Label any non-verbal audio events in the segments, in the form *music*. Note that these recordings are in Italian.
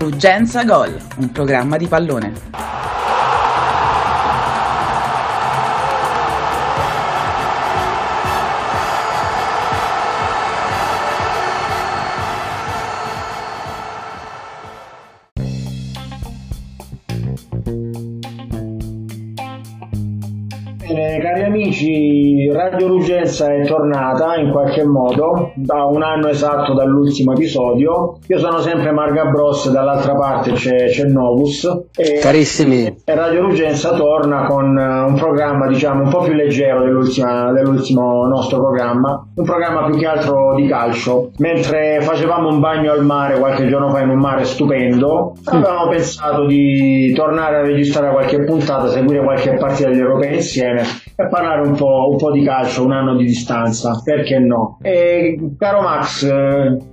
Urgenza Gol, un programma di pallone. Rugenza è tornata in qualche modo da un anno esatto dall'ultimo episodio. Io sono sempre Marga Bros, dall'altra parte c'è, c'è Novus. E, Carissimi. E Radio Rugenza torna con eh, un programma diciamo un po' più leggero dell'ultimo nostro programma, un programma più che altro di calcio. Mentre facevamo un bagno al mare qualche giorno fa in un mare stupendo, avevamo pensato di tornare a registrare qualche puntata, seguire qualche partita degli europei insieme e parlare un po', un po' di calcio, un anno di distanza, perché no? E caro Max,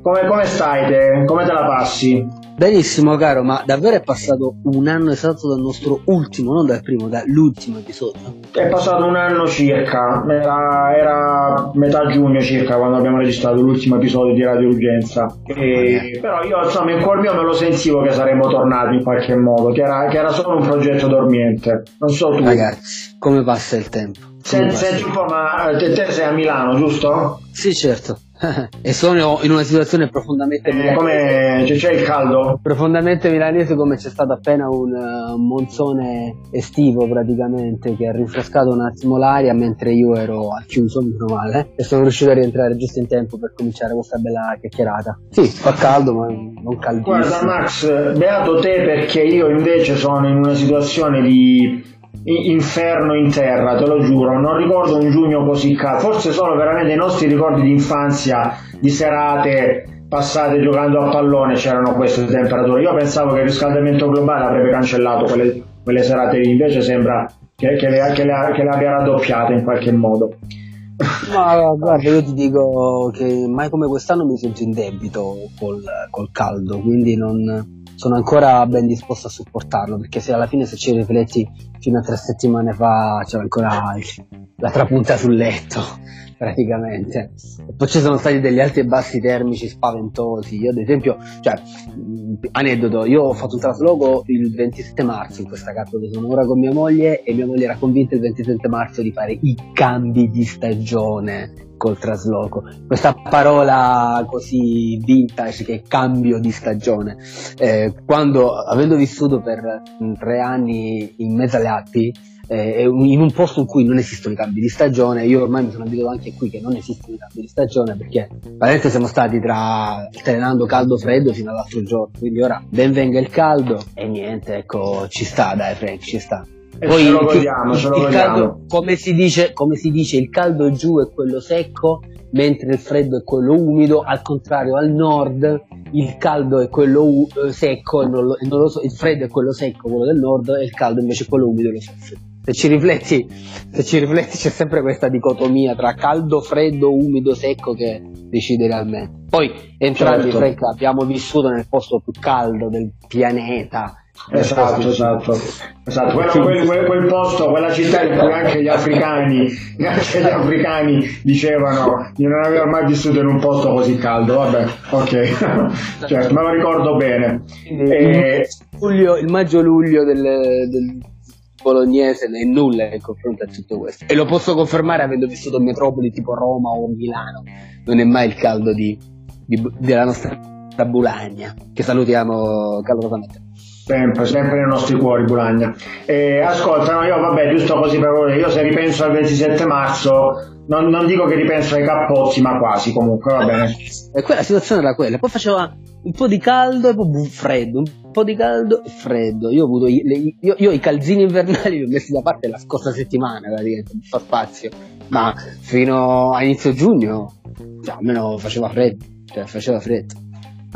come, come stai te? Come te la passi? Benissimo caro, ma davvero è passato un anno esatto dal nostro ultimo, non dal primo, dall'ultimo episodio? È passato un anno circa, era, era metà giugno circa quando abbiamo registrato l'ultimo episodio di Radio Urgenza. E- però io insomma in cuor mio me lo sentivo che saremmo tornati in qualche modo, che era, che era solo un progetto dormiente. Non so tu. Ragazzi, come passa il tempo? Senti un po', ma te, te sei a Milano, giusto? Sì, certo. *laughs* e sono in una situazione profondamente Eh, come c'è, c'è il caldo? Profondamente milanese come c'è stato appena un eh, monzone estivo praticamente che ha rinfrescato un attimo l'aria mentre io ero al chiuso, meno male, e sono riuscito a rientrare giusto in tempo per cominciare questa bella chiacchierata. Sì, fa caldo ma non caldissimo. Guarda Max, beato te perché io invece sono in una situazione di inferno in terra, te lo giuro, non ricordo un giugno così caldo, forse solo veramente i nostri ricordi di infanzia, di serate passate giocando a pallone c'erano queste temperature. Io pensavo che il riscaldamento globale avrebbe cancellato quelle, quelle serate lì, invece sembra che, che le, che le- che le abbia raddoppiate in qualche modo. *laughs* Ma guarda, io ti dico che mai come quest'anno mi sento in debito col, col caldo, quindi non sono ancora ben disposto a sopportarlo, perché se alla fine se ci rifletti fino a tre settimane fa c'era ancora la trapunta sul letto, praticamente. Poi ci sono stati degli alti e bassi termici spaventosi. Io ad esempio, cioè, aneddoto, io ho fatto un trasloco il 27 marzo in questa casa dove sono ora con mia moglie e mia moglie era convinta il 27 marzo di fare i cambi di stagione col trasloco. Questa parola così vintage che è cambio di stagione. Eh, quando, avendo vissuto per tre anni in mezzo alle Alpi, eh, in un posto in cui non esistono i cambi di stagione, io ormai mi sono abituato anche qui che non esistono i cambi di stagione perché veramente siamo stati tra alternando caldo-freddo fino all'altro giorno, quindi ora ben venga il caldo e niente, ecco, ci sta dai Frank, ci sta. E ce lo il- godiamo, ce lo il caldo, come si, dice, come si dice, il caldo giù è quello secco, mentre il freddo è quello umido, al contrario al nord il caldo è quello u- eh, secco, non lo- non lo so- il freddo è quello secco, quello del nord, e il caldo invece è quello umido e lo soffre. Se ci rifletti, se ci rifletti c'è sempre questa dicotomia tra caldo, freddo, umido, secco che decide realmente. Poi entrambi Certo. Frank, abbiamo vissuto nel posto più caldo del pianeta. Esatto, esatto, esatto. Quello- quel, quel- quel posto, quella città in cui anche gli africani, anche gli africani dicevano di non aver mai vissuto in un posto così caldo. Vabbè, ok, certo, me lo ricordo bene. Quindi E- il, luglio- il maggio-luglio del, del bolognese è nulla in confronto a tutto questo. E lo posso confermare avendo vissuto metropoli tipo Roma o Milano. Non è mai il caldo di, di- della nostra Bulagna, che salutiamo calorosamente. Sempre, sempre nei nostri cuori, Bulagna. E, ascolta, no, io vabbè, giusto così per ora, io se ripenso al 27 marzo, non, non dico che ripenso ai cappozzi, ma quasi comunque, va bene. E quella situazione era quella. Poi faceva un po' di caldo e poi boom, freddo, un po' di caldo e freddo. Io ho avuto i, le- io, io i calzini invernali li ho messi da parte la scorsa settimana, praticamente, per far spazio. Ma fino a inizio giugno, cioè, almeno faceva freddo. Cioè, faceva freddo.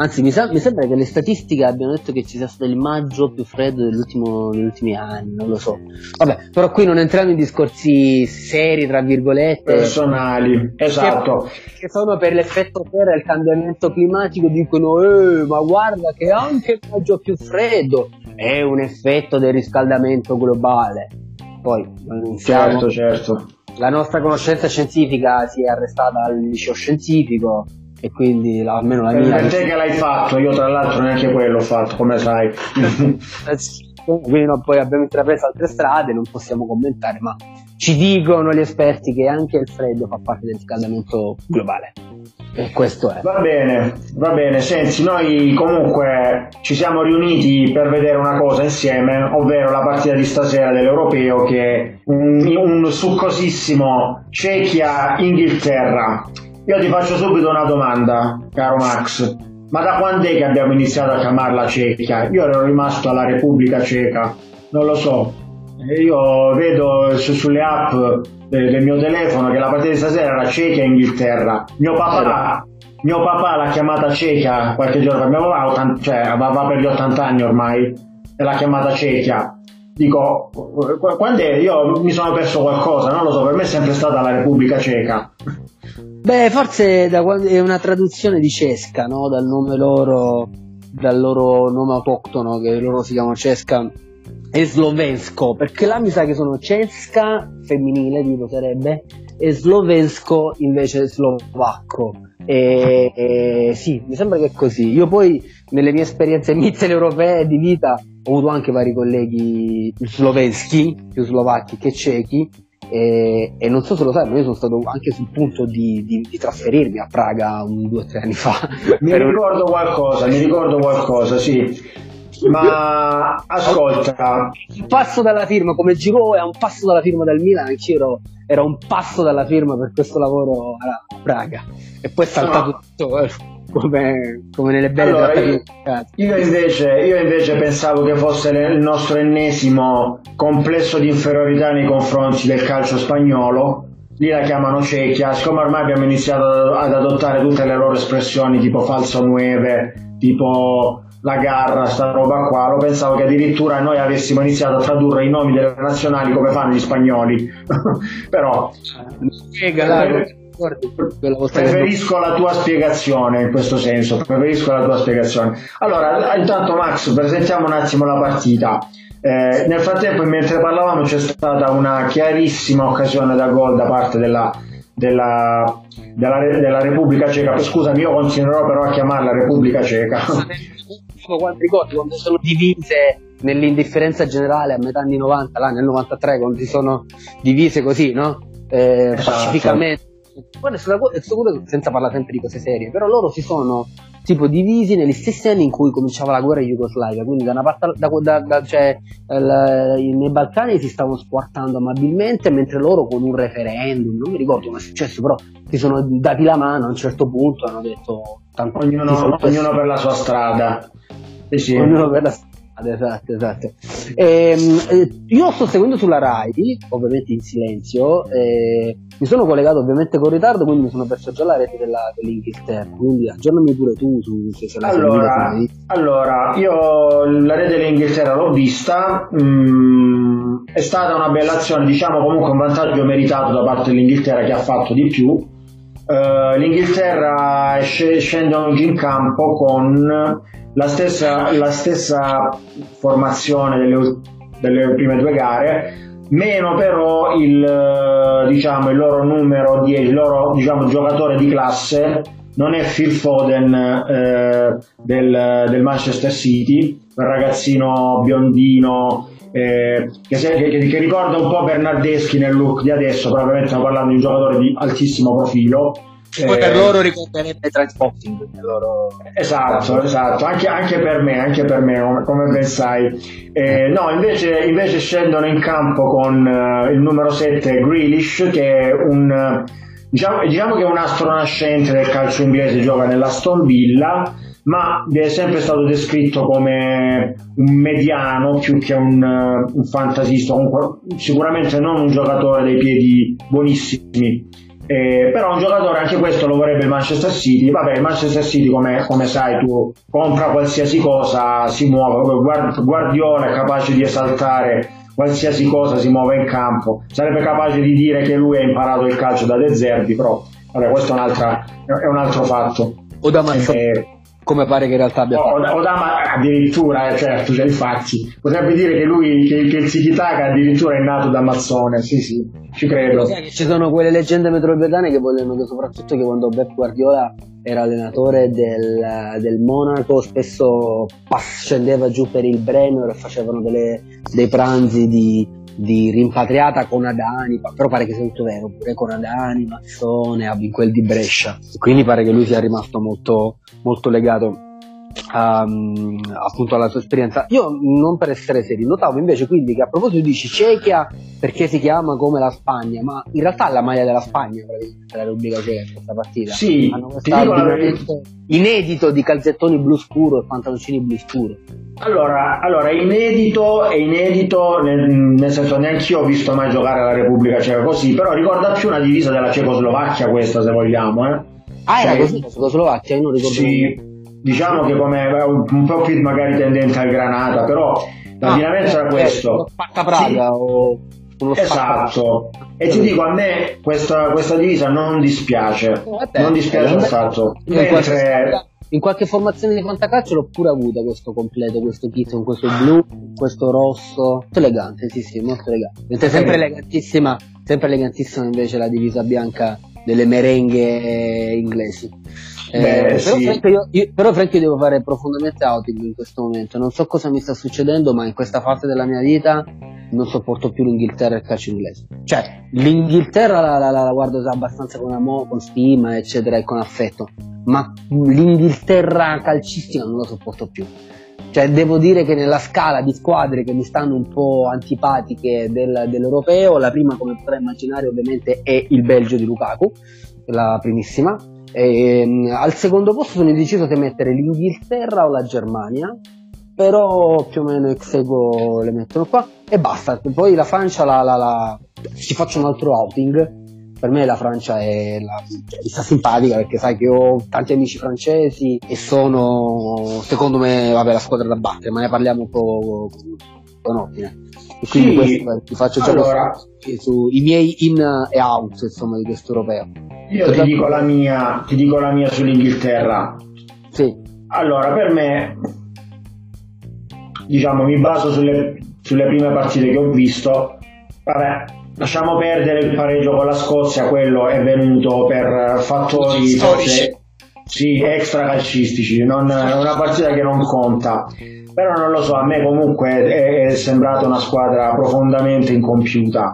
Anzi, mi, sa- mi, sembra che le statistiche abbiano detto che ci sia stato il maggio più freddo degli ultimi anni, non lo so. Vabbè, però qui non entriamo in discorsi seri, tra virgolette. Personali, esatto. Che, che sono per l'effetto sera il cambiamento climatico, dicono, eh, ma guarda che anche il maggio più freddo è un effetto del riscaldamento globale. Poi. Certo, certo. La nostra conoscenza scientifica si è arrestata al liceo scientifico, e quindi almeno la mia... Per te che l'hai fatto, io tra l'altro neanche quello ho fatto, come sai. *laughs* quindi no, poi abbiamo intrapreso altre strade, non possiamo commentare, ma ci dicono gli esperti che anche il freddo fa parte del riscaldamento globale. E questo è. Va bene, va bene. Senti, noi comunque ci siamo riuniti per vedere una cosa insieme, ovvero la partita di stasera dell'Europeo che è un, un succosissimo Cechia-Inghilterra. Io ti faccio subito una domanda, caro Max. Ma da quando è che abbiamo iniziato a chiamarla Cechia? Io ero rimasto alla Repubblica Ceca, non lo so. Io vedo su, sulle app del, del, mio telefono che la partita di stasera era Cechia Inghilterra. Mio papà, mio papà l'ha chiamata Cechia qualche giorno fa. Mio papà 80, cioè, va, per gli 80 anni ormai e l'ha chiamata Cechia. Dico, quando è? Io mi sono perso qualcosa, non lo so, per me è sempre stata la Repubblica Ceca. Beh, forse è una traduzione di Cesca, no? Dal nome loro, dal loro nome autoctono, che loro si chiamano Cesca e Slovensko, perché là mi sa che sono Cesca, femminile tipo sarebbe, e Slovensko invece slovacco. E, e, sì, mi sembra che è così. Io poi nelle mie esperienze mitteleuropee di vita ho avuto anche vari colleghi slovenschi, più slovacchi che cechi, e, e, non so se lo sai, ma io sono stato anche sul punto di, di, di trasferirmi a Praga un due o tre anni fa. *laughs* Mi ricordo qualcosa, mi ricordo qualcosa, sì. Ma ascolta, un passo dalla firma come Giro è un passo dalla firma del Milan, anch'io ero, ero un passo dalla firma per questo lavoro a Praga e poi è saltato no. tutto. Eh come, come nelle belle allora, io, io, invece, io invece pensavo che fosse il nostro ennesimo complesso di inferiorità nei confronti del calcio spagnolo. Lì la chiamano cecchia, siccome ormai abbiamo iniziato ad adottare tutte le loro espressioni tipo falso nueve, tipo la garra, sta roba qua, lo pensavo che addirittura noi avessimo iniziato a tradurre i nomi delle nazionali come fanno gli spagnoli, *laughs* però... Spiega, dai, Preferisco la tua spiegazione in questo senso, preferisco la tua spiegazione. Allora, intanto Max, presentiamo un attimo la partita. Eh, nel frattempo, mentre parlavamo, c'è stata una chiarissima occasione da gol da parte della, della, della, della Repubblica Ceca. Scusami, io continuerò però a chiamarla Repubblica Ceca. Quanti ricordi quando sono divise nell'indifferenza generale a metà anni 90, là nel 93, quando si sono divise così, no? Eh, esatto. pacificamente Guarda, stato senza parlare sempre di cose serie, però loro si sono tipo divisi negli stessi anni in cui cominciava la guerra in Jugoslavia, quindi da una parte da, da, da, cioè, il, nei Balcani si stavano squartando amabilmente, mentre loro con un referendum, non mi ricordo come è successo, però si sono dati la mano a un certo punto hanno detto tanto ognuno, ognuno per la sua strada. Sì, sì. Ognuno per la strada esatto, esatto. Ehm, eh, io sto seguendo sulla Rai, ovviamente in silenzio, eh, mi sono collegato ovviamente con ritardo, quindi mi sono perso già la rete della, dell'Inghilterra, quindi aggiornami pure tu su se, se la allora, allora, io la rete dell'Inghilterra l'ho vista, mm, è stata una bella azione, diciamo comunque un vantaggio meritato da parte dell'Inghilterra che ha fatto di più. Uh, L'Inghilterra scende oggi in campo con la stessa, la stessa formazione delle, delle, prime due gare, meno però il, diciamo, il loro numero 10, il loro diciamo, giocatore di classe non è Phil Foden eh, del, del, Manchester City, quel ragazzino biondino eh, che, che, che, ricorda un po' Bernardeschi nel look di adesso, probabilmente stiamo parlando di un giocatore di altissimo profilo poi per eh, loro ricorderebbe Transpotting. Loro... Esatto, esatto, anche, anche, per me, anche per me, come, come ben sai. Eh, no, invece, invece, scendono in campo con uh, il numero 7 Grealish, che è un, diciamo, diciamo che è un astro nascente del calcio inglese, gioca nell'Aston Villa, ma è sempre stato descritto come un mediano più che un, un fantasista, comunque, sicuramente non un giocatore dei piedi buonissimi. Eh, però un giocatore anche questo lo vorrebbe il Manchester City. Vabbè il Manchester City come, come sai tu compra qualsiasi cosa si muove Guardiola è capace di esaltare qualsiasi cosa si muove in campo. Sarebbe capace di dire che lui ha imparato il calcio da De Zerbi però vabbè questo è un, è un altro fatto. O da Mazzoni eh, come pare che in realtà abbia fatto. O, Odama addirittura, eh, certo, cioè, infatti, potrebbe dire che lui, che, che il Sikitaka addirittura è nato da Mazzone, sì sì, ci credo. Ci sono quelle leggende metropolitane che vogliono che soprattutto che quando Beppe Guardiola era allenatore del, del Monaco spesso scendeva giù per il Breno e facevano delle, dei pranzi di, di rimpatriata con Adani, però pare che sia tutto vero, pure con Adani, Mazzone, in quel di Brescia. Quindi pare che lui sia rimasto molto, molto legato Um, appunto alla sua esperienza. Io non per essere seri, notavo invece quindi che a proposito dici Cechia perché si chiama come la Spagna, ma in realtà è la maglia della Spagna la Repubblica Ceca in questa partita. Sì, hanno questo inedito di calzettoni blu scuro e pantaloncini blu scuro. Allora, allora, inedito è inedito, nel, nel senso neanche io ho visto mai giocare la Repubblica Ceca così, però ricorda più una divisa della Cecoslovacchia questa se vogliamo. Eh. Ah, era cioè, così la Cecoslovacchia? Io non ricordo. Sì, diciamo che come un po' più magari tendente al Granata, però l'abbinamento ah, era questo. Spacca Praga sì. o esatto. E ti dico, a me questa, questa divisa non dispiace, eh non dispiace affatto. Mentre in qualche formazione di fantacalcio l'ho pure avuta questo completo, questo kit con questo blu, questo rosso, molto elegante, sì sì, molto elegante. Mentre sempre elegantissima, sempre elegantissima invece la divisa bianca delle merenghe inglesi. Eh, Beh, però, sì. Frank, io, io, però Frank io devo fare profondamente outing in questo momento, non so cosa mi sta succedendo, ma in questa fase della mia vita non sopporto più l'Inghilterra e il calcio inglese. Cioè, l'Inghilterra la, la, la guardo abbastanza con amore, con stima, eccetera, e con affetto, ma l'Inghilterra calcistica non la sopporto più. Cioè, devo dire che nella scala di squadre che mi stanno un po' antipatiche del, dell'europeo, la prima, come potrei immaginare, ovviamente è il Belgio di Lukaku, la primissima e, ehm, al secondo posto sono indeciso se mettere l'Inghilterra o la Germania, però più o meno ex le mettono qua e basta. Poi la Francia la, la, la... ci faccio un altro outing. Per me la Francia è la, mi sta simpatica perché sai che ho tanti amici francesi e sono secondo me vabbè, la squadra da battere, ma ne parliamo un po' con ordine. E quindi sì, questo, ti faccio già allora, sui miei in e out insomma di questo europeo. Io ti dico, la mia, ti dico la mia sull'Inghilterra. Sì. Allora, per me, diciamo, mi baso sulle, sulle prime partite che ho visto. Vabbè, lasciamo perdere il pareggio con la Scozia, quello è venuto per fattori forse, sì, extra calcistici, non, è una partita che non conta. Però non lo so, a me comunque è, è sembrata una squadra profondamente incompiuta.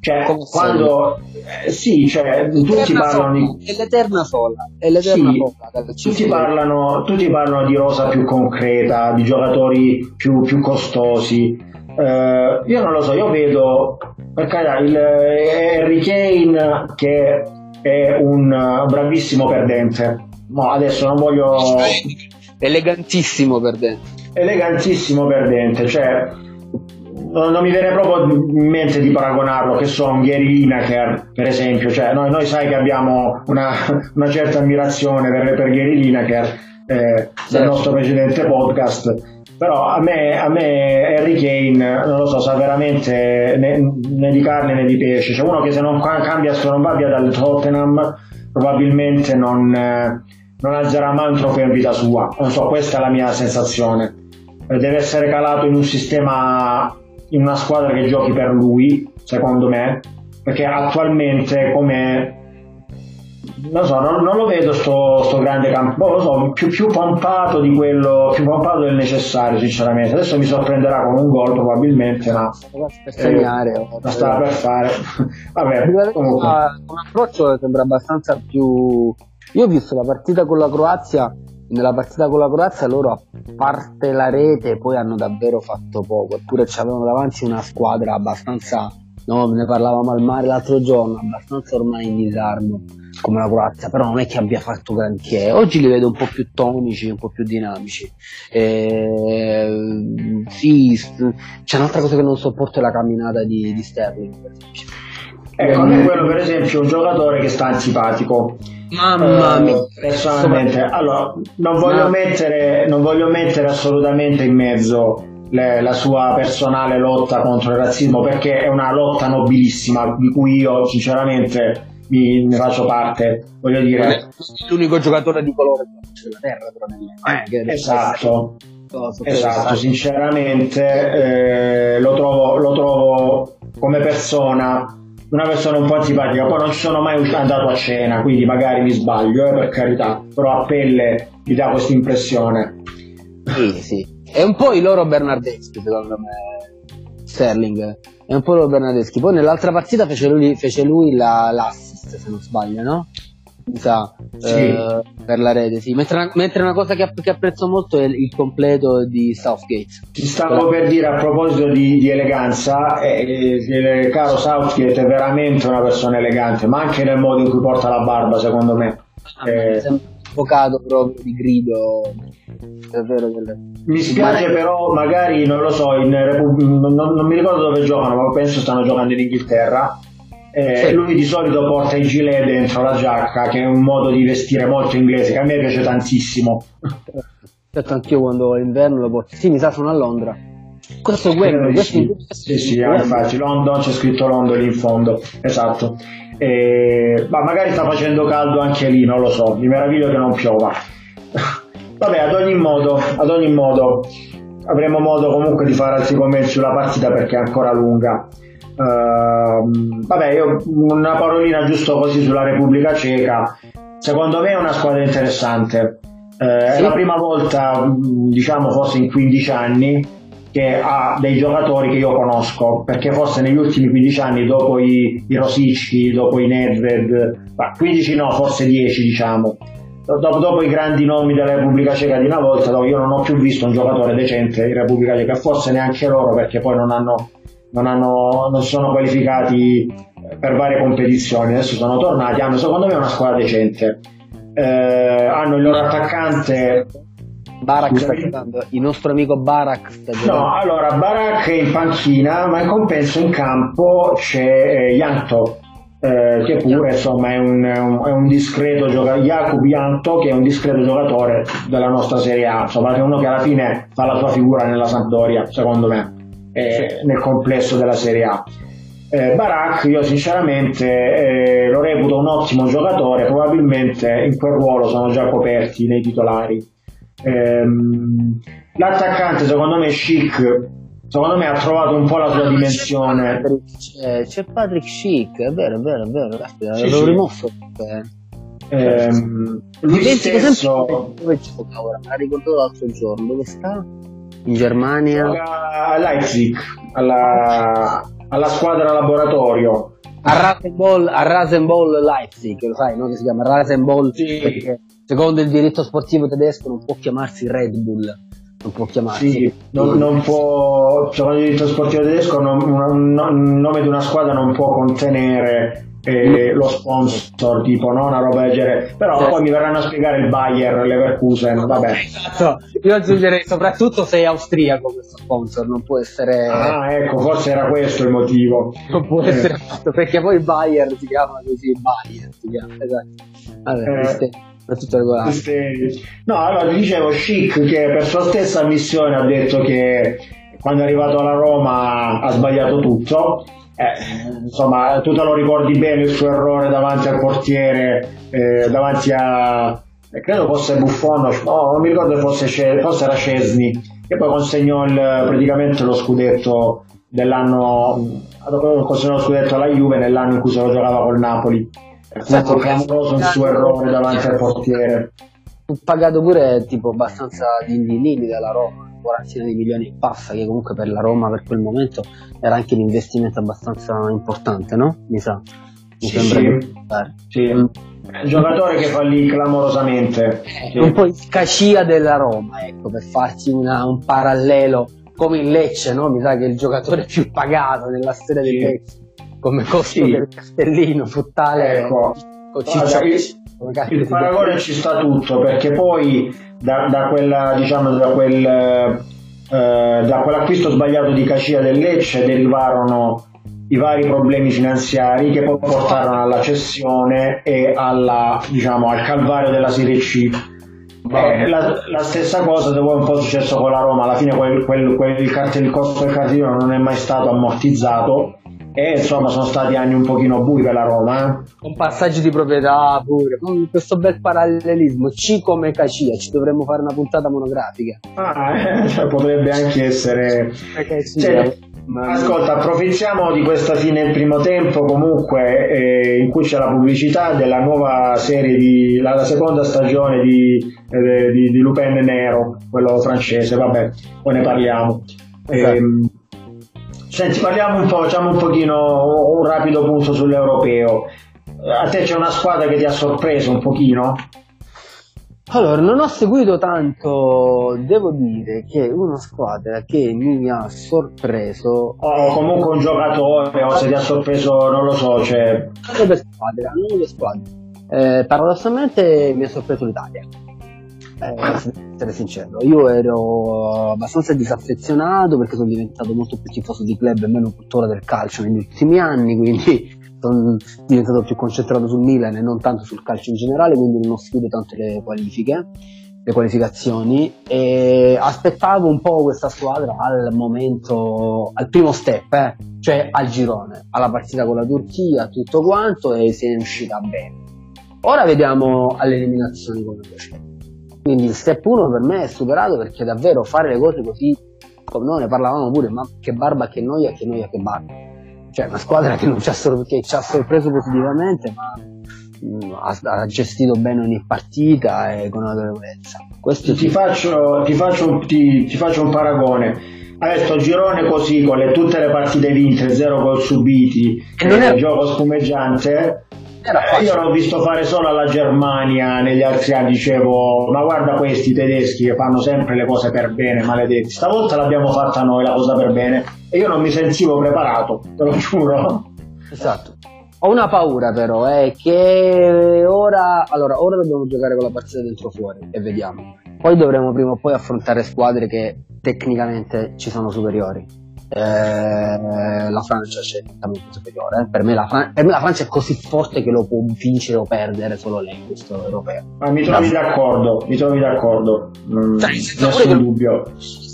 Cioè, Come quando eh, sì, cioè, tutti parlano di. È l'eterna sola, è l'eterna sì, sola. Tutti parlano, tutti parlano di rosa più concreta, di giocatori più, più costosi. Uh, io non lo so, io vedo per carità il eh, Harry Kane che è un bravissimo perdente. No, adesso non voglio. Elegantissimo perdente. Elegantissimo perdente, cioè non mi viene proprio in mente di paragonarlo, che so, un Gary Lineker, per esempio, cioè, noi, noi sai che abbiamo una, una certa ammirazione per, per Gary Lineker eh, certo. del nostro precedente podcast, però a me, a me Harry Kane, non lo so, sa veramente né, né di carne né di pesce, cioè uno che se non cambia, se non va via dal Tottenham, probabilmente non, eh, non alzerà mai un trofeo in vita sua, non so, questa è la mia sensazione deve essere calato in un sistema in una squadra che giochi per lui, secondo me, perché attualmente come non so, non, non lo vedo sto, sto grande campo, boh, lo so, più, più, pompato di quello, più pompato del necessario, sinceramente. Adesso mi sorprenderà con un gol probabilmente, ma per segnare, eh, la stava per fare. *laughs* Vabbè, comunque. Come approccio sembra abbastanza più. Io ho visto la partita con la Croazia nella partita con la Croazia loro a parte la rete poi hanno davvero fatto poco. Eppure avevano davanti una squadra abbastanza no ne parlavamo al mare l'altro giorno abbastanza ormai in disarmo come la Croazia però non è che abbia fatto granché. Oggi li vedo un po' più tonici un po' più dinamici. E, sì c'è un'altra cosa che non sopporto è la camminata di, di Sterling per esempio Ecco, me quello per esempio è un giocatore che sta antipatico. Mamma Eh, mia. personalmente, allora, non voglio, mettere, non voglio mettere assolutamente in mezzo le- la sua personale lotta contro il razzismo perché è una lotta nobilissima di cui io sinceramente mi, ne faccio parte. Voglio è dire, l'unico giocatore di colore della terra, però nel- eh, esatto. essere- cosa- Esatto, sinceramente eh, lo, trovo, lo trovo come persona una persona un po' antipatica, poi non ci sono mai andato a cena, quindi magari mi sbaglio, eh, per carità, però a pelle mi dà questa impressione. Sì, sì. È un po' i loro Bernardeschi, secondo me, Sterling. È un po' loro Bernardeschi. Poi nell'altra partita fece lui, fece lui la- l'assist, se non sbaglio, no? Sa, Sì. eh, per la rete, sì. Mentre, mentre una cosa che, che apprezzo molto è il, completo di Southgate. Ti stavo per dire a proposito di, di eleganza, eh, eh, il caro Southgate è veramente una persona elegante, ma anche nel modo in cui porta la barba, secondo me. Eh, Sembra avvocato proprio di grido. Davvero delle... Mi spiace Ma- però, magari non lo so, in Repu- non, non mi ricordo dove giocano, ma penso stanno giocando in Inghilterra. Eh, Sì. Lui di solito porta i gilet dentro la giacca, che è un modo di vestire molto inglese, che a me piace tantissimo. Certo, anch'io quando è inverno lo porto. Sì, mi sa, sono a Londra. Questo è quello, questo sì, sì, sì, ah, infatti, London c'è scritto London lì in fondo, esatto. Eh, ma magari sta facendo caldo anche lì, non lo so, mi meraviglio che non piova. *laughs* Vabbè, ad ogni modo, ad ogni modo, avremo modo comunque di fare altri commenti sulla partita perché è ancora lunga. Ehm, vabbè, io una parolina giusto così sulla Repubblica Ceca. Secondo me è una squadra interessante. È Sì. la prima volta, diciamo forse in 15 anni, che ha dei giocatori che io conosco, perché forse negli ultimi 15 anni, dopo i, i Rosicki, dopo i Nedved, ma 15 no, forse 10 diciamo, dopo, dopo i grandi nomi della Repubblica Ceca di una volta, io non ho più visto un giocatore decente in Repubblica Ceca, forse neanche loro perché poi non hanno non, hanno, non sono qualificati eh, per varie competizioni, adesso sono tornati, hanno secondo me una squadra decente. Eh, hanno il loro attaccante. Barak sta giocando, il nostro amico Barak sta No, giocando. allora Barak è in panchina, ma in compenso in campo c'è eh, Janto, eh, che pure insomma è un, un- è un discreto giocatore, Jakub Janto che è un discreto giocatore della nostra Serie A, insomma che è uno che alla fine fa la sua figura nella Sampdoria, secondo me, eh, nel complesso della Serie A. Eh, Barak io sinceramente eh, lo reputo un ottimo giocatore, probabilmente in quel ruolo sono già coperti nei titolari. Ehm, l'attaccante secondo me Chic secondo me ha trovato un po' la sua dimensione C'è, c'è Patrick Schick, è vero, è vero, è vero, caspita, Sì, l'ho sì. rimosso. eh. Ehm, lui Dimentico stesso sempre dove gioca ora, me l'ha ricordato l'altro giorno, dove sta? In Germania? gioca a Leipzig alla, alla squadra laboratorio A Rasenball, a Rasenball Leipzig, lo sai, no? Che si chiama Rasenball Sì. perché secondo il diritto sportivo tedesco non può chiamarsi Red Bull, non può chiamarsi. sì, non, non può secondo il diritto sportivo tedesco non- un, un nome di una squadra non può contenere eh, lo sponsor tipo no? una roba del genere però Certo. poi mi verranno a spiegare il Bayer Leverkusen vabbè Esatto, io aggiungerei soprattutto se è austriaco questo sponsor, non può essere, ah ecco forse era questo il motivo non può Eh. essere fatto, perché poi Bayer si chiama così, Bayer si chiama, esatto. Vabbè, Eh. tutto regolare. No, allora ti dicevo Chic che per sua stessa ammissione ha detto che quando è arrivato alla Roma ha sbagliato tutto. Eh, insomma, tu te lo ricordi bene il suo errore davanti al portiere, eh, davanti a eh, credo fosse Buffon, no, non mi ricordo se fosse, forse era Cesni, che poi consegnò il- praticamente lo scudetto dell'anno, consegnò lo scudetto alla Juve nell'anno in cui se lo giocava col Napoli. È stato clamoroso il suo errore davanti al portiere. Fu pagato pure tipo abbastanza di indilini dalla Roma, quarantina di milioni e passa, che comunque per la Roma per quel momento era anche un investimento abbastanza importante, no? Mi sa. Mi Sì, sembra sì. ricordare. Sì, Mm. un giocatore che fallì clamorosamente. Sì. Un po' il scacia della Roma, ecco, per farci una- un parallelo come in Lecce, no? Mi sa che è il giocatore più pagato nella storia del. Lecce, come costo del Castellino, Ecco. con Guarda, Ciccio- il- Il paragone ci sta tutto perché poi da, da quella, diciamo, da quel, eh, da quell'acquisto sbagliato di Cacia del Lecce derivarono i vari problemi finanziari che poi portarono alla cessione e alla, diciamo, al calvario della Serie C. Eh, la, la, stessa cosa vuoi un po' successo con la Roma, alla fine quel, quel, quel, il, cartell, il costo del cartellino non è mai stato ammortizzato e insomma sono stati anni un pochino bui per la Roma. Eh? Un passaggio di proprietà pure, con questo bel parallelismo, C come Cacia, ci dovremmo fare una puntata monografica. Ah, eh, cioè, potrebbe anche essere... Cioè, Ascolta, approfittiamo di questa fine del primo tempo comunque eh, in cui c'è la pubblicità della nuova serie di la, la seconda stagione di, eh, di, di, Lupin Nero, quello francese, vabbè, poi ne parliamo. Esatto. Senti, parliamo un po', facciamo un pochino un rapido punto sull'europeo. A te c'è una squadra che ti ha sorpreso un pochino? Allora, non ho seguito tanto, devo dire che una squadra che mi ha sorpreso... O comunque un giocatore, o se ti ha sorpreso, non lo so, cioè... Non le squadre, non le squadre. Eh, paradossalmente mi ha sorpreso l'Italia. Eh, essere sincero, io ero abbastanza disaffezionato perché sono diventato molto più tifoso di club e meno cultura del calcio negli ultimi anni, quindi sono diventato più concentrato sul Milan e non tanto sul calcio in generale, quindi non sfido tanto le qualifiche, le qualificazioni e aspettavo un po' questa squadra al momento, al primo step, eh, cioè al girone, alla partita con la Turchia, tutto quanto e si è uscita bene. Ora vediamo alle eliminazioni come procede. Quindi il step 1 per me è superato perché davvero fare le cose così, come noi ne parlavamo pure, ma che barba, che noia, che noia, che barba cioè una squadra che, ci ha, sor- che ci ha sorpreso positivamente, ma mh, mm, ha, ha, gestito bene ogni partita e con autorevolezza. Questo ti, faccio, ti, faccio, ti, ti faccio un paragone. Adesso girone così con le, tutte le partite vinte, zero gol subiti, e non è... gioco spumeggiante, eh, io l'ho visto fare solo alla Germania negli altri anni, dicevo, ma guarda questi tedeschi che fanno sempre le cose per bene, maledetti. Stavolta l'abbiamo fatta noi la cosa per bene e io non mi sentivo preparato, te lo giuro. Esatto. Ho una paura però, è eh, che ora, allora, ora dobbiamo giocare con la partita dentro fuori e vediamo. Poi dovremo prima o poi affrontare squadre che tecnicamente ci sono superiori eh, la Francia c'è nettamente superiore. Eh. Per me, Fran- per, me la Francia è così forte che lo può vincere o perdere solo lei in questo europeo. Ma mi trovi d'accordo, mi trovi d'accordo, mm, cioè, nessun dubbio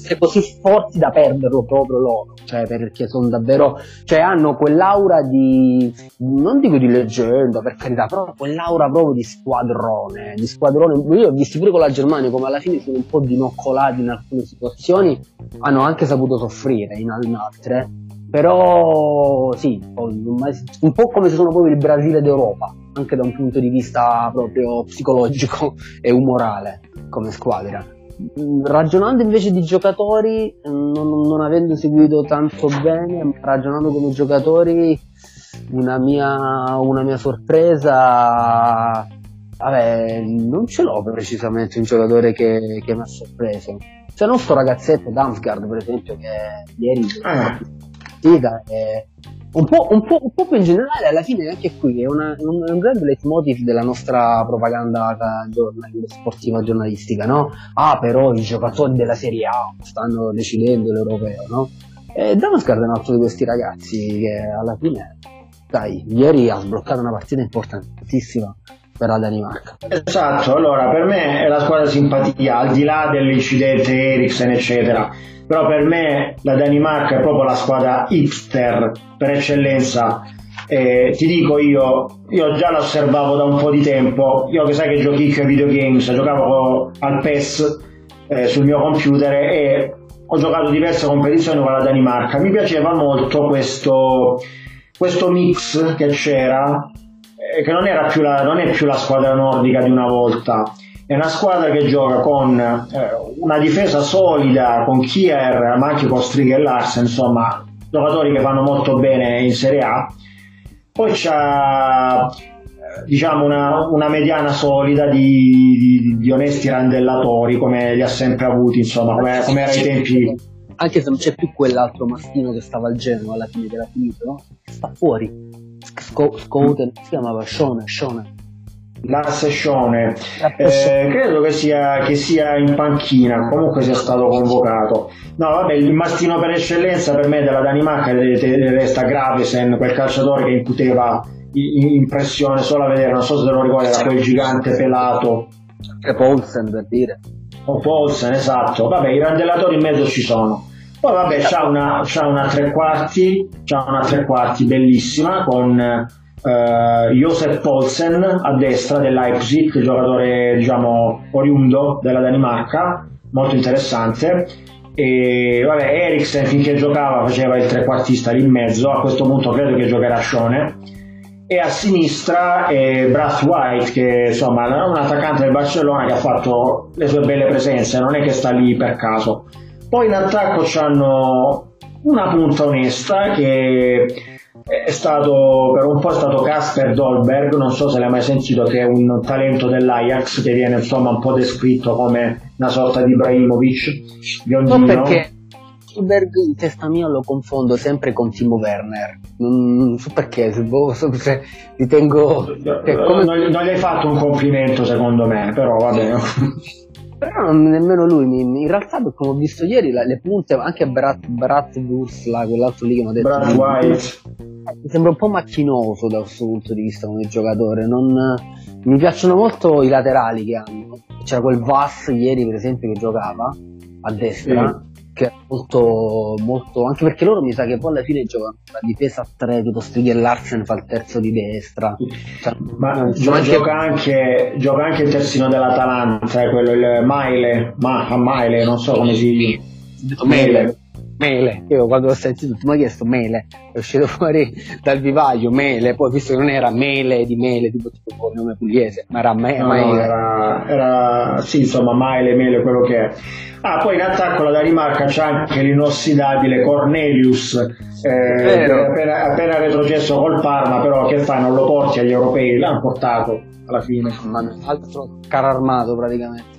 essere così forti da perderlo proprio loro, cioè perché sono davvero, cioè hanno quell'aura di, non dico di leggenda per carità, però quell'aura proprio di squadrone, di squadrone, io ho visto pure con la Germania come alla fine sono un po' dinoccolati in alcune situazioni, hanno anche saputo soffrire in altre, però sì, un po' come se sono proprio il Brasile d'Europa, anche da un punto di vista proprio psicologico *laughs* e umorale come squadra ragionando invece di giocatori, non, non, avendo seguito tanto bene, ragionando come giocatori, una mia, una mia sorpresa, vabbè, non ce l'ho precisamente un giocatore che, che mi ha sorpreso. Se non sto ragazzetto Damsgaard, per esempio, che ieri ah. partita è un po', un, po', un po', più in generale, alla fine anche qui è, una, un, un grande leitmotiv della nostra propaganda sportiva giornalistica, no? Ah, però i giocatori della Serie A stanno decidendo l'europeo, no? E Damascus è un altro di questi ragazzi che alla fine, dai, ieri ha sbloccato una partita importantissima per la Danimarca. Esatto, allora per me è la squadra simpatia, al di là dell'incidente Eriksen, eccetera però per me la Danimarca è proprio la squadra hipster per eccellenza. Eh, ti dico io, io già la osservavo da un po' di tempo, io che sai che giochicchio ai videogames, giocavo al PES eh, sul mio computer e ho giocato diverse competizioni con la Danimarca. Mi piaceva molto questo, questo mix che c'era, che non, più la, non è più la squadra nordica di una volta è una squadra che gioca con eh, una difesa solida, con Kier, ma anche con Strigh e Larsen, insomma, giocatori che fanno molto bene in Serie A. Poi c'ha eh, diciamo una, una, mediana solida di, di, di, onesti randellatori come li ha sempre avuti, insomma, come, come era ai tempi. Anche se non c'è più quell'altro maschino che stava al Genoa alla fine della finita, no? Sta fuori. Scouten, si chiamava Shone, Shone Lasse Scione, eh, credo che sia, che sia, in panchina, comunque sia stato convocato. No, vabbè, il mastino per eccellenza per me della Danimarca resta Gravesen, quel calciatore che incuteva impressione solo a vedere, non so se te lo ricordi, era quel gigante pelato. Che Paulsen per dire. O Paulsen, esatto. Vabbè, i randellatori in mezzo ci sono. Poi vabbè, c'ha una, c'ha una tre quarti, c'ha una tre quarti bellissima con uh, Josef Paulsen a destra del Leipzig, giocatore diciamo oriundo della Danimarca, molto interessante. E vabbè, Eriksen finché giocava faceva il trequartista lì in mezzo, a questo punto credo che giocherà Scione. E a sinistra è Brath White, che insomma è un attaccante del Barcellona che ha fatto le sue belle presenze, non è che sta lì per caso. Poi in attacco c'hanno una punta onesta che è stato per un po' è stato Casper Dolberg, non so se l'hai mai sentito, che è un talento dell'Ajax che viene insomma un po' descritto come una sorta di Ibrahimovic biondino. No, perché Dolberg in testa mia lo confondo sempre con Timo Werner. Non so perché, se, boh, se ritengo. Che come... non, non, gli hai fatto un complimento secondo me, però va bene. Però non, nemmeno lui, in realtà come ho visto ieri la, le punte, anche Brat, Brat Wursla, quell'altro lì che mi ha detto... Brat White. Mi sembra un po' macchinoso da questo punto di vista come giocatore, non, mi piacciono molto i laterali che hanno. C'era quel Vass ieri per esempio che giocava a destra, che è molto, molto anche perché loro mi sa che poi alla fine giocano la difesa a tre piuttosto che Larsen fa il terzo di destra. Cioè, ma gioca, anche... Gioca, anche, gioca anche il terzino dell'Atalanta eh, quello il Maile ma, Maile non so come si dice. Mele. Mele. Io quando ho sentito mi ha chiesto mele, è uscito fuori dal vivaio mele, poi visto che non era mele di mele, tipo, tipo nome pugliese, ma era me, no, no, era, era, sì, insomma, mele, mele, quello che è. Ah, poi in attacco la Danimarca c'è anche l'inossidabile Cornelius, eh, appena, appena retrocesso col Parma, però che fai, non lo porti agli europei, l'hanno portato alla fine. Ma altro carro armato praticamente.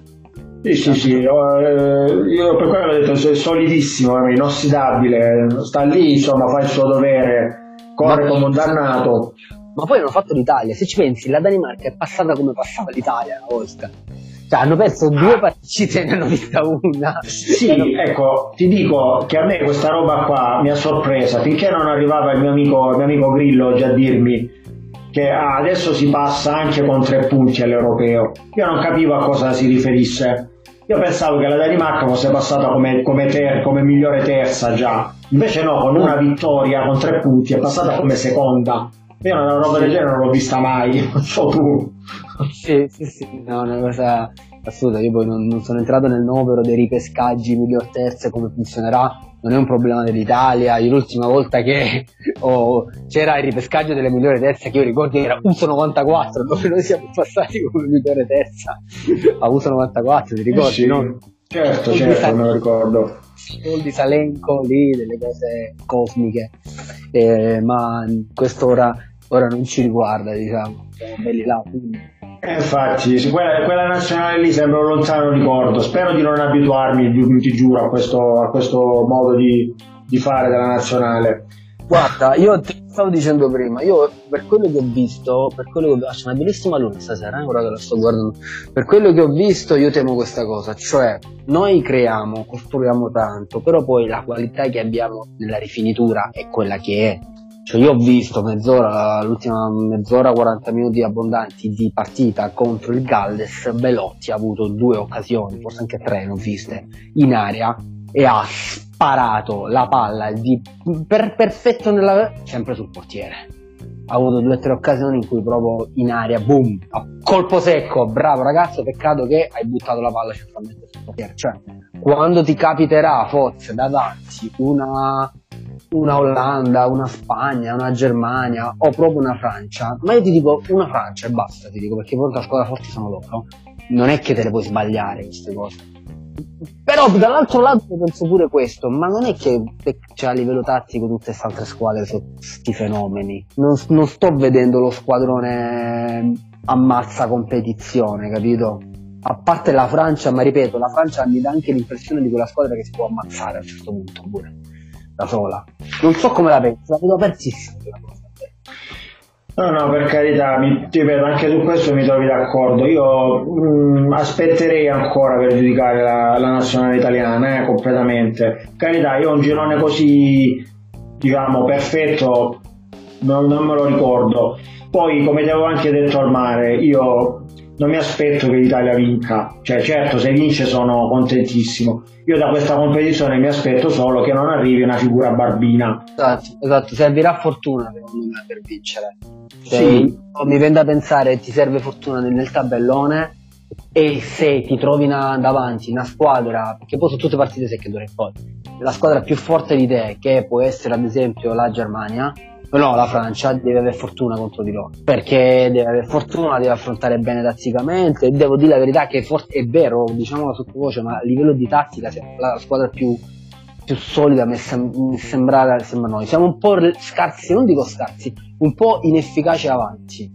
Sì, sì, sì, io, eh, io per quello ho detto è solidissimo, è inossidabile, sta lì, insomma, fa il suo dovere, corre come un dannato. Ma poi hanno fatto l'Italia, se ci pensi, la Danimarca è passata come passava l'Italia una volta. Cioè, hanno perso due partite e ne hanno vista una. Sì, ecco, ti dico che a me questa roba qua mi ha sorpresa, finché non arrivava il mio amico, il mio amico Grillo oggi a dirmi che ah, adesso si passa anche con tre punti all'europeo. Io non capivo a cosa si riferisse. Io pensavo che la Danimarca fosse passata come, come, ter, come migliore terza già, invece no, con una vittoria con tre punti è passata come seconda. Io una roba del genere non l'ho vista mai, *laughs* non so tu. Sì, sì, sì, no, una cosa assurda. Io poi non, non sono entrato nel numero dei ripescaggi miglior terze, come funzionerà, non è un problema dell'Italia. Io l'ultima volta che *laughs* oh, c'era il ripescaggio delle migliori terze, che io ricordo era USA 94, dove noi siamo passati come migliore terza a USA 94, ti ricordi? sì, no? Certo, certo, me lo ricordo. Di Salenco lì, delle cose cosmiche, eh, ma quest'ora ora non ci riguarda, diciamo, siamo belli là. Quindi eh, infatti, quella, quella, nazionale lì sembra un lontano ricordo. Spero di non abituarmi, ti giuro, a questo, a questo modo di, di, fare della nazionale. Guarda, io ti stavo dicendo prima, io per quello che ho visto, per quello che ho visto, una bellissima luna stasera, eh, ora che la sto guardando, per quello che ho visto io temo questa cosa, cioè noi creiamo, costruiamo tanto, però poi la qualità che abbiamo nella rifinitura è quella che è cioè io ho visto mezz'ora, l'ultima mezz'ora, 40 minuti abbondanti di partita contro il Galles, Belotti ha avuto due occasioni, forse anche tre, ho viste, in area e ha sparato la palla di, per perfetto nella, sempre sul portiere. Ha avuto due o tre occasioni in cui proprio in aria, boom, a colpo secco, bravo ragazzo, peccato che hai buttato la palla centralmente sul portiere. Cioè, quando ti capiterà forse davanti una una Olanda, una Spagna, una Germania o proprio una Francia, ma io ti dico una Francia e basta, ti dico, perché poi la squadra forti sono loro. Non è che te le puoi sbagliare queste cose. Però dall'altro lato penso pure questo, ma non è che cioè, a livello tattico tutte queste altre squadre sono questi fenomeni. Non, non sto vedendo lo squadrone ammazza competizione, capito? a parte la Francia, ma ripeto, la Francia mi dà anche l'impressione di quella squadra che si può ammazzare a un certo punto pure da sola. Non so come la pensi, la vedo apertissima No, no, per carità, mi, ripeto, anche su questo mi trovi d'accordo. Io mh, mm, aspetterei ancora per giudicare la, la nazionale italiana, eh, completamente. Carità, io un girone così, diciamo, perfetto non, non me lo ricordo. Poi, come ti avevo anche detto al mare, io non mi aspetto che l'Italia vinca, cioè certo se vince sono contentissimo, io da questa competizione mi aspetto solo che non arrivi una figura barbina. Esatto, esatto. servirà fortuna secondo me per vincere. Cioè, sì. Mi viene da pensare ti serve fortuna nel, nel tabellone e se ti trovi una, davanti una squadra, perché poi sono tutte partite secche d'ora in poi, la squadra più forte di te, che può essere ad esempio la Germania, No, la Francia deve avere fortuna contro di loro perché deve avere fortuna, deve affrontare bene tatticamente. Devo dire la verità che forse è vero, diciamo sottovoce, ma a livello di tattica la squadra più, più solida mi, sem- mi sembra, sembra noi. Siamo un po' scarsi, non dico scarsi, un po' inefficaci avanti.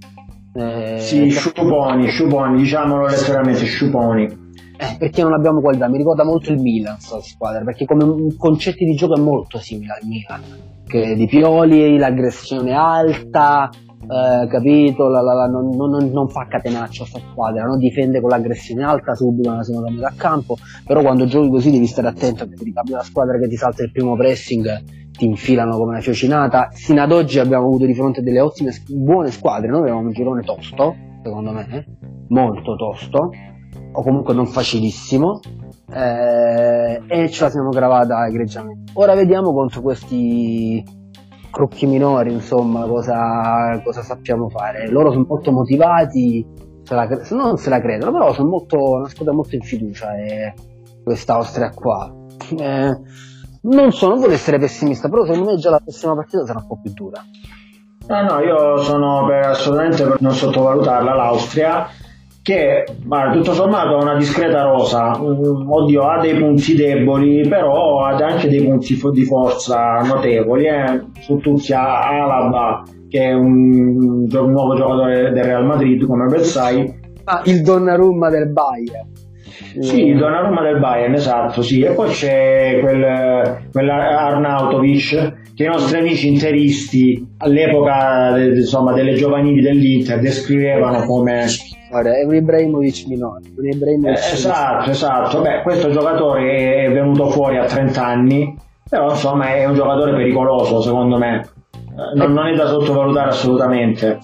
Eh, sì, sciuponi, sciuponi, diciamolo letteralmente, sciuponi. Eh, perché non abbiamo qualità, mi ricorda molto il Milan, questa squadra, perché come concetti di gioco è molto simile al Milan di Pioli, l'aggressione alta, eh, capito? La, la, la, non, non, non, fa catenaccio a sta squadra, non difende con l'aggressione alta subito nella seconda metà campo, però quando giochi così devi stare attento perché ti cambia la squadra che ti salta il primo pressing, ti infilano come una fiocinata. Sino ad oggi abbiamo avuto di fronte delle ottime, buone squadre, noi avevamo un girone tosto, secondo me, eh? molto tosto, o comunque non facilissimo, eh, e ce la siamo gravata egregiamente. Ora vediamo contro questi crocchi minori, insomma, cosa, cosa sappiamo fare. Loro sono molto motivati, se la, non se la credono, però sono molto, una squadra molto in fiducia e questa Austria qua. Eh, non so, non voglio essere pessimista, però secondo me già la prossima partita sarà un po' più dura. No, no, io sono per assolutamente per non sottovalutarla l'Austria che ma, tutto sommato ha una discreta rosa, mm, oddio ha dei punti deboli, però ha anche dei punti di forza notevoli, eh? su tutti Alaba che è un, un nuovo giocatore del Real Madrid come ben sai. Ah, il Donnarumma del Bayern. Sì, il Donnarumma del Bayern, esatto, sì. E poi c'è quel, quel Arnautovic che i nostri amici interisti all'epoca insomma, delle giovanili dell'Inter descrivevano come Guarda, è un Ibrahimovic minore. Un Ibrahimovic eh, esatto, esatto. Beh, questo giocatore è venuto fuori a 30 anni, però insomma è un giocatore pericoloso secondo me. Eh, non, non è da sottovalutare assolutamente.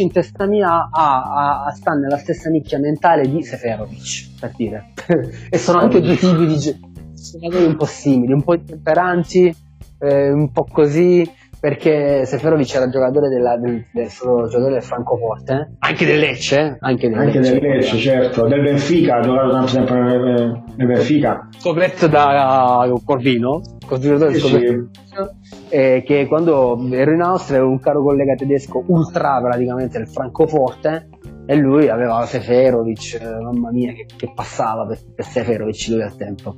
In testa mia ha, ha, sta nella stessa nicchia mentale di Seferovic, per dire. *laughs* e sono anche due tipi di giocatori un po' simili, un po' intemperanti, eh, un po' così perché Seferovic era giocatore, della, del, del, giocatore del Francoforte, eh? anche del Lecce, anche del anche Lecce, del Lecce certo, del Benfica, ha giocato tanto tempo nel, nel Benfica. Scoperto da uh, Corvino, costruitore sì, sì. Eh, che quando ero in Austria avevo un caro collega tedesco ultra praticamente del Francoforte e lui aveva Seferovic, mamma mia che, che passava per, per, Seferovic lui al tempo.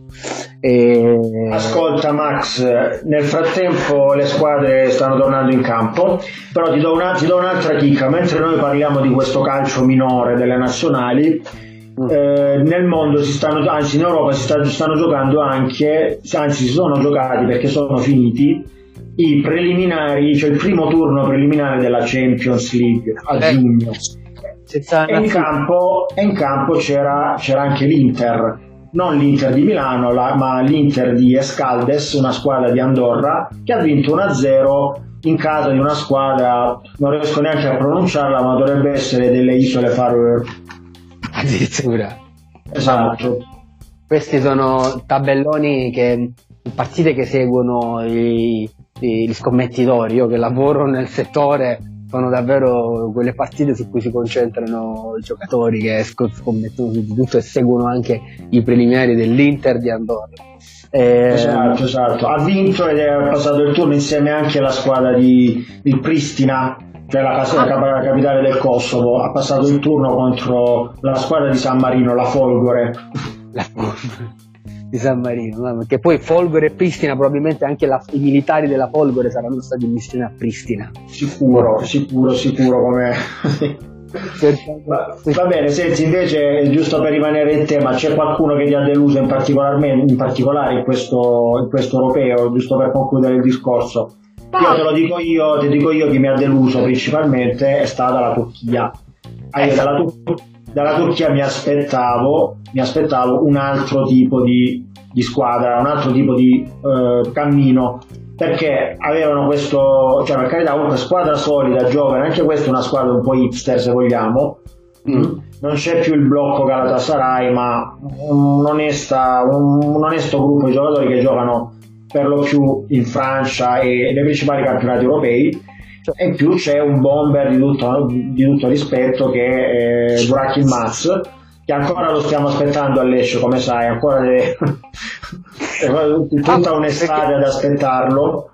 E... Ascolta Max, nel frattempo le squadre stanno tornando in campo, però ti do, una, ti do un'altra chicca, mentre noi parliamo di questo calcio minore delle nazionali, mm. eh, nel mondo si stanno, anzi in Europa si sta, stanno giocando anche, anzi si sono giocati perché sono finiti i preliminari, cioè il primo turno preliminare della Champions League a eh. giugno e in, campo, in campo c'era, c'era, anche l'Inter, non l'Inter di Milano, la, ma l'Inter di Escaldes, una squadra di Andorra, che ha vinto 1-0 in casa di una squadra, non riesco neanche a pronunciarla, ma dovrebbe essere delle isole Faroe. Addirittura. *laughs* Esatto. Questi sono tabelloni che partite che seguono i, gli scommettitori, io che lavoro nel settore sono davvero quelle partite su cui si concentrano i giocatori che scommettono su di tutto e seguono anche i preliminari dell'Inter di Andorra. Eh, esatto, esatto. Ha vinto ed è passato il turno insieme anche alla squadra di, di Pristina, cioè la, casa, la, capitale del Kosovo. Ha passato il turno contro la squadra di San Marino, la Folgore. La Folgore di San Marino, no? perché poi Folgore e Pristina, probabilmente anche la, i militari della Folgore saranno stati missioni a Pristina. Sicuro, sicuro, sicuro come... *laughs* va, va, bene, senti invece, giusto per rimanere in tema, c'è qualcuno che ti ha deluso in, in particolare in questo, in questo europeo, giusto per concludere il discorso? Io te lo dico io, ti dico io chi mi ha deluso principalmente è stata la Turchia. Io dalla, dalla, Turchia mi aspettavo, mi aspettavo un altro tipo di, di squadra, un altro tipo di eh, cammino perché avevano questo, cioè per carità comunque squadra solida, giovane, anche questa è una squadra un po' hipster se vogliamo, mm. non c'è più il blocco Galatasaray ma un, onesta, un, un onesto gruppo di giocatori che giocano per lo più in Francia e nei principali campionati europei e in più c'è un bomber di tutto, di tutto rispetto che è Burak Ilmaz che ancora lo stiamo aspettando a Lecce come sai ancora deve... *laughs* tutta un'estate ad aspettarlo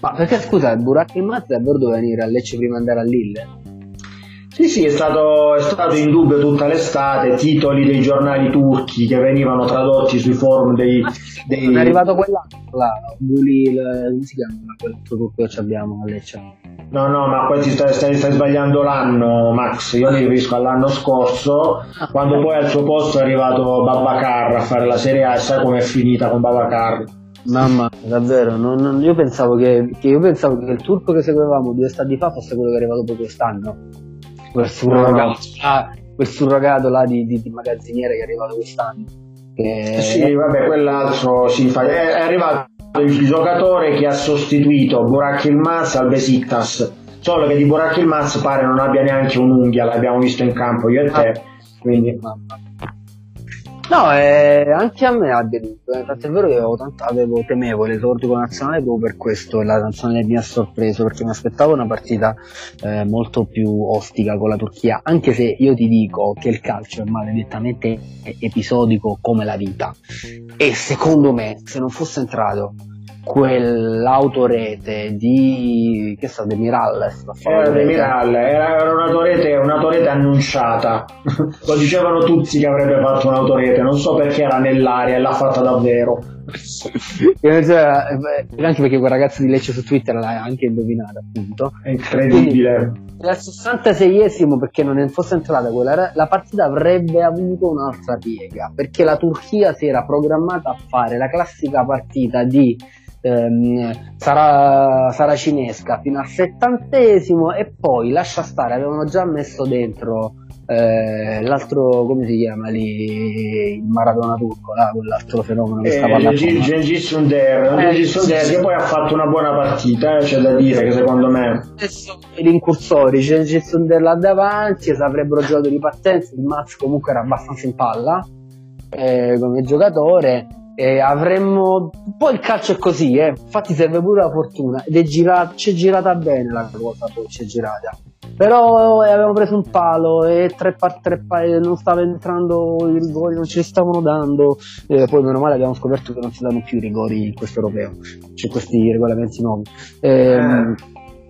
ma perché scusa Burak Ilmaz davvero doveva venire a Lecce prima di andare a Lille? Sì, sì, è stato, è stato, in dubbio tutta l'estate, titoli dei giornali turchi che venivano tradotti sui forum dei... dei... È arrivato quell'altro, là, Bully, come si chiama quell'altro turco che abbiamo a Lecce? No, no, ma poi ti stai, stai, stai, sbagliando l'anno, Max. Io mi riferisco all'anno scorso, ah. quando poi al suo posto è arrivato Babacar a fare la Serie A sai com'è finita con Babacar. Mamma, davvero, non, non, io, pensavo che, che, io pensavo che il turco che seguivamo due stati fa fosse quello che è arrivato poi quest'anno quel surrogato, ah, quel surrogato là di, di, di, magazziniere che è arrivato quest'anno. Che... Sì, vabbè, quell'altro si fa. È, è, arrivato il giocatore che ha sostituito Burak Ilmaz al Besiktas. Solo che di Burak Ilmaz pare non abbia neanche un'unghia, l'abbiamo visto in campo io e te. Ah. Quindi. Mamma. No, eh, anche a me ha deluso. Infatti è vero che avevo, tanto, avevo temevo l'esordio con la nazionale proprio per questo la nazionale mi ha sorpreso perché mi aspettavo una partita eh, molto più ostica con la Turchia, anche se io ti dico che il calcio è maledettamente episodico come la vita. E secondo me, se non fosse entrato quell'autorete di che sa De Miralles era De Miralles era, un'autorete, un'autorete annunciata. Lo dicevano tutti che avrebbe fatto un'autorete non so perché era nell'aria e l'ha fatta davvero anche perché quel ragazzo di Lecce su Twitter l'ha anche indovinata appunto. È incredibile. Quindi, al 66esimo perché non fosse entrata quella la partita avrebbe avuto un'altra piega perché la Turchia si era programmata a fare la classica partita di ehm, sarà, sarà cinesca fino al settantesimo e poi lascia stare, avevano già messo dentro eh, l'altro come si chiama lì? Il Maradona turco là, quell'altro fenomeno che eh, stava parlando Gengis Sunder eh, che poi ha fatto una buona partita eh, c'è da dire che secondo me gli incursori Gengis Sunder là davanti se avrebbero giocato di partenza il Maz comunque era abbastanza in palla eh, come giocatore eh, avremmo poi il calcio è così eh. infatti serve pure la fortuna ed è girata c'è girata bene la cosa poi c'è girata. Però eh, avevamo preso un palo e tre par tre par non stava entrando i rigori non ce li stavano dando. Eh, poi meno male abbiamo scoperto che non si danno più i rigori in questo europeo c'è questi regolamenti nuovi. Ehm,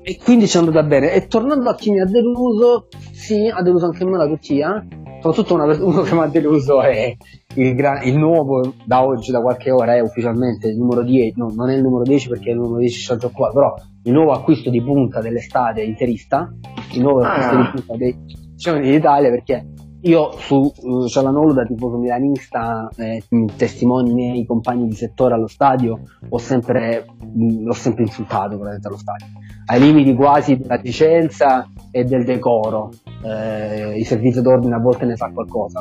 e quindi ci è andata bene. E tornando a chi mi ha deluso sì ha deluso anche me la Turchia soprattutto una, *laughs* uno che mi ha deluso è il, gran, il, nuovo da oggi, da qualche ora, è ufficialmente il numero 10, no, non è il numero 10 perché il numero 10 c'è già qua, però il nuovo acquisto di punta dell'estate interista, il nuovo ah. acquisto di punta dei giovani d'Italia perché io su uh, Cialanolo da tifoso milanista, eh, testimoni i miei compagni di settore allo stadio, ho sempre, mh, l'ho sempre insultato allo stadio, ai limiti quasi della licenza e del decoro. Eh, il servizio d'ordine a volte ne sa qualcosa,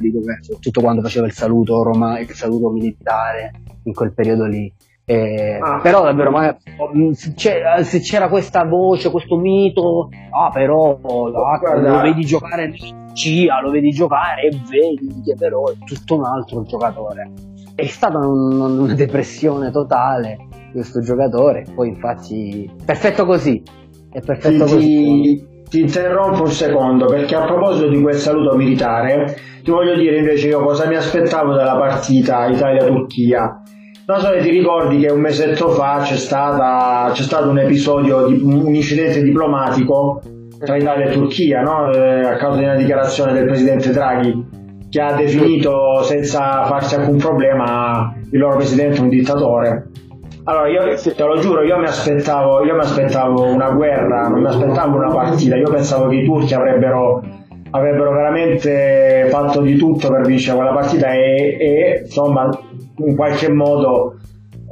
dico soprattutto quando faceva il saluto, Roma, il saluto militare in quel periodo lì. Eh, ah. Però davvero, ma, se c'era questa voce, questo mito, ah però ah, lo vedi giocare CIA, lo vedi giocare e vedi che però è tutto un altro giocatore. È stata un, una depressione totale questo giocatore, poi infatti perfetto così, è perfetto ti, così. Ti, interrompo un secondo perché a proposito di quel saluto militare ti voglio dire invece io cosa mi aspettavo dalla partita Italia-Turchia non so se ti ricordi che un mesetto fa c'è, stata, c'è stato un episodio, di, un incidente diplomatico tra Italia e Turchia, no? eh, a causa di una dichiarazione del presidente Draghi che ha definito senza farsi alcun problema il loro presidente un dittatore. Allora, io te lo giuro, io mi, aspettavo, io mi aspettavo una guerra, non mi aspettavo una partita, io pensavo che i turchi avrebbero, avrebbero veramente fatto di tutto per vincere quella partita e, e insomma in qualche modo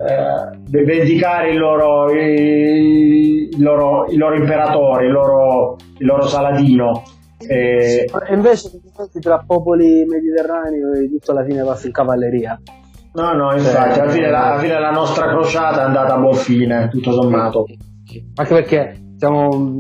eh, vendicare il loro, il, loro, il loro imperatore, il loro, il loro Saladino. E... invece tra popoli mediterranei tutto alla fine passa in cavalleria. No, no, infatti, alla fine, la, alla fine la nostra crociata è andata a buon fine, tutto sommato. Anche perché siamo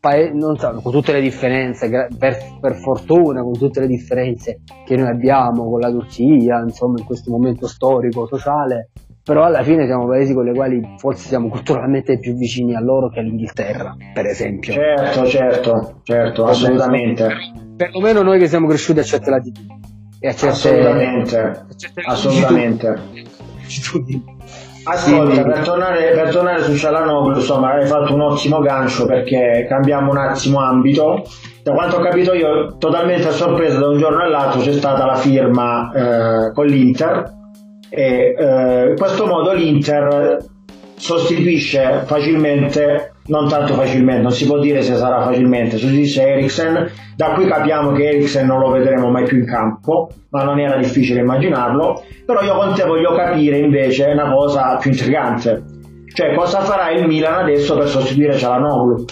paese, non so, con tutte le differenze, per, per, fortuna, con tutte le differenze che noi abbiamo con la Turchia, insomma, in questo momento storico, sociale, però alla fine siamo paesi con i quali forse siamo culturalmente più vicini a loro che all'Inghilterra, per esempio. Certo, certo, certo, assolutamente. Perlomeno noi che siamo cresciuti a certe latitudini. E a certe, assolutamente, a certe assolutamente. Ascolta, per tornare, per tornare su Cialanoglu, insomma, hai fatto un ottimo gancio perché cambiamo un attimo ambito. Da quanto ho capito io, totalmente a sorpresa da un giorno all'altro c'è stata la firma eh, con l'Inter e eh, in questo modo l'Inter sostituisce facilmente, non tanto facilmente, non si può dire se sarà facilmente, sostituisce Eriksen, da qui capiamo che Eriksen non lo vedremo mai più in campo, ma non era difficile immaginarlo, però io con te voglio capire invece una cosa più intrigante, cioè cosa farà il Milan adesso per sostituire Cialanoglu?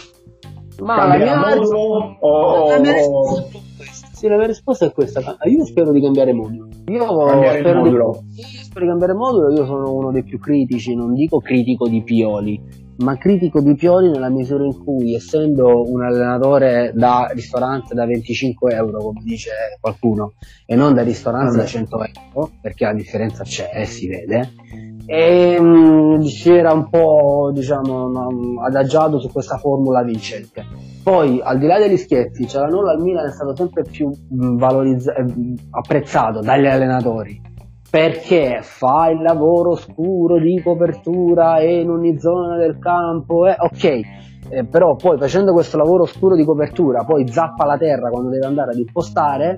Ma Cambierà la mia... modulo o, o, o... Sì, la mia risposta è questa. Io spero di cambiare modulo. Io cambiare spero modulo. Di, spero di cambiare modulo. Io sono uno dei più critici, non dico critico di Pioli, ma critico di Pioli nella misura in cui, essendo un allenatore da ristorante da 25 euro, come dice qualcuno, e non da ristorante da 100 euro, perché la differenza c'è, si vede, e mh, si era un po' diciamo adagiato su questa formula vincente. Poi al di là degli scherzi Cialanolo al Milan è stato sempre più valorizzato apprezzato dagli allenatori perché fa il lavoro scuro di copertura e in ogni zona del campo eh, ok eh, però poi facendo questo lavoro scuro di copertura poi zappa la terra quando deve andare ad impostare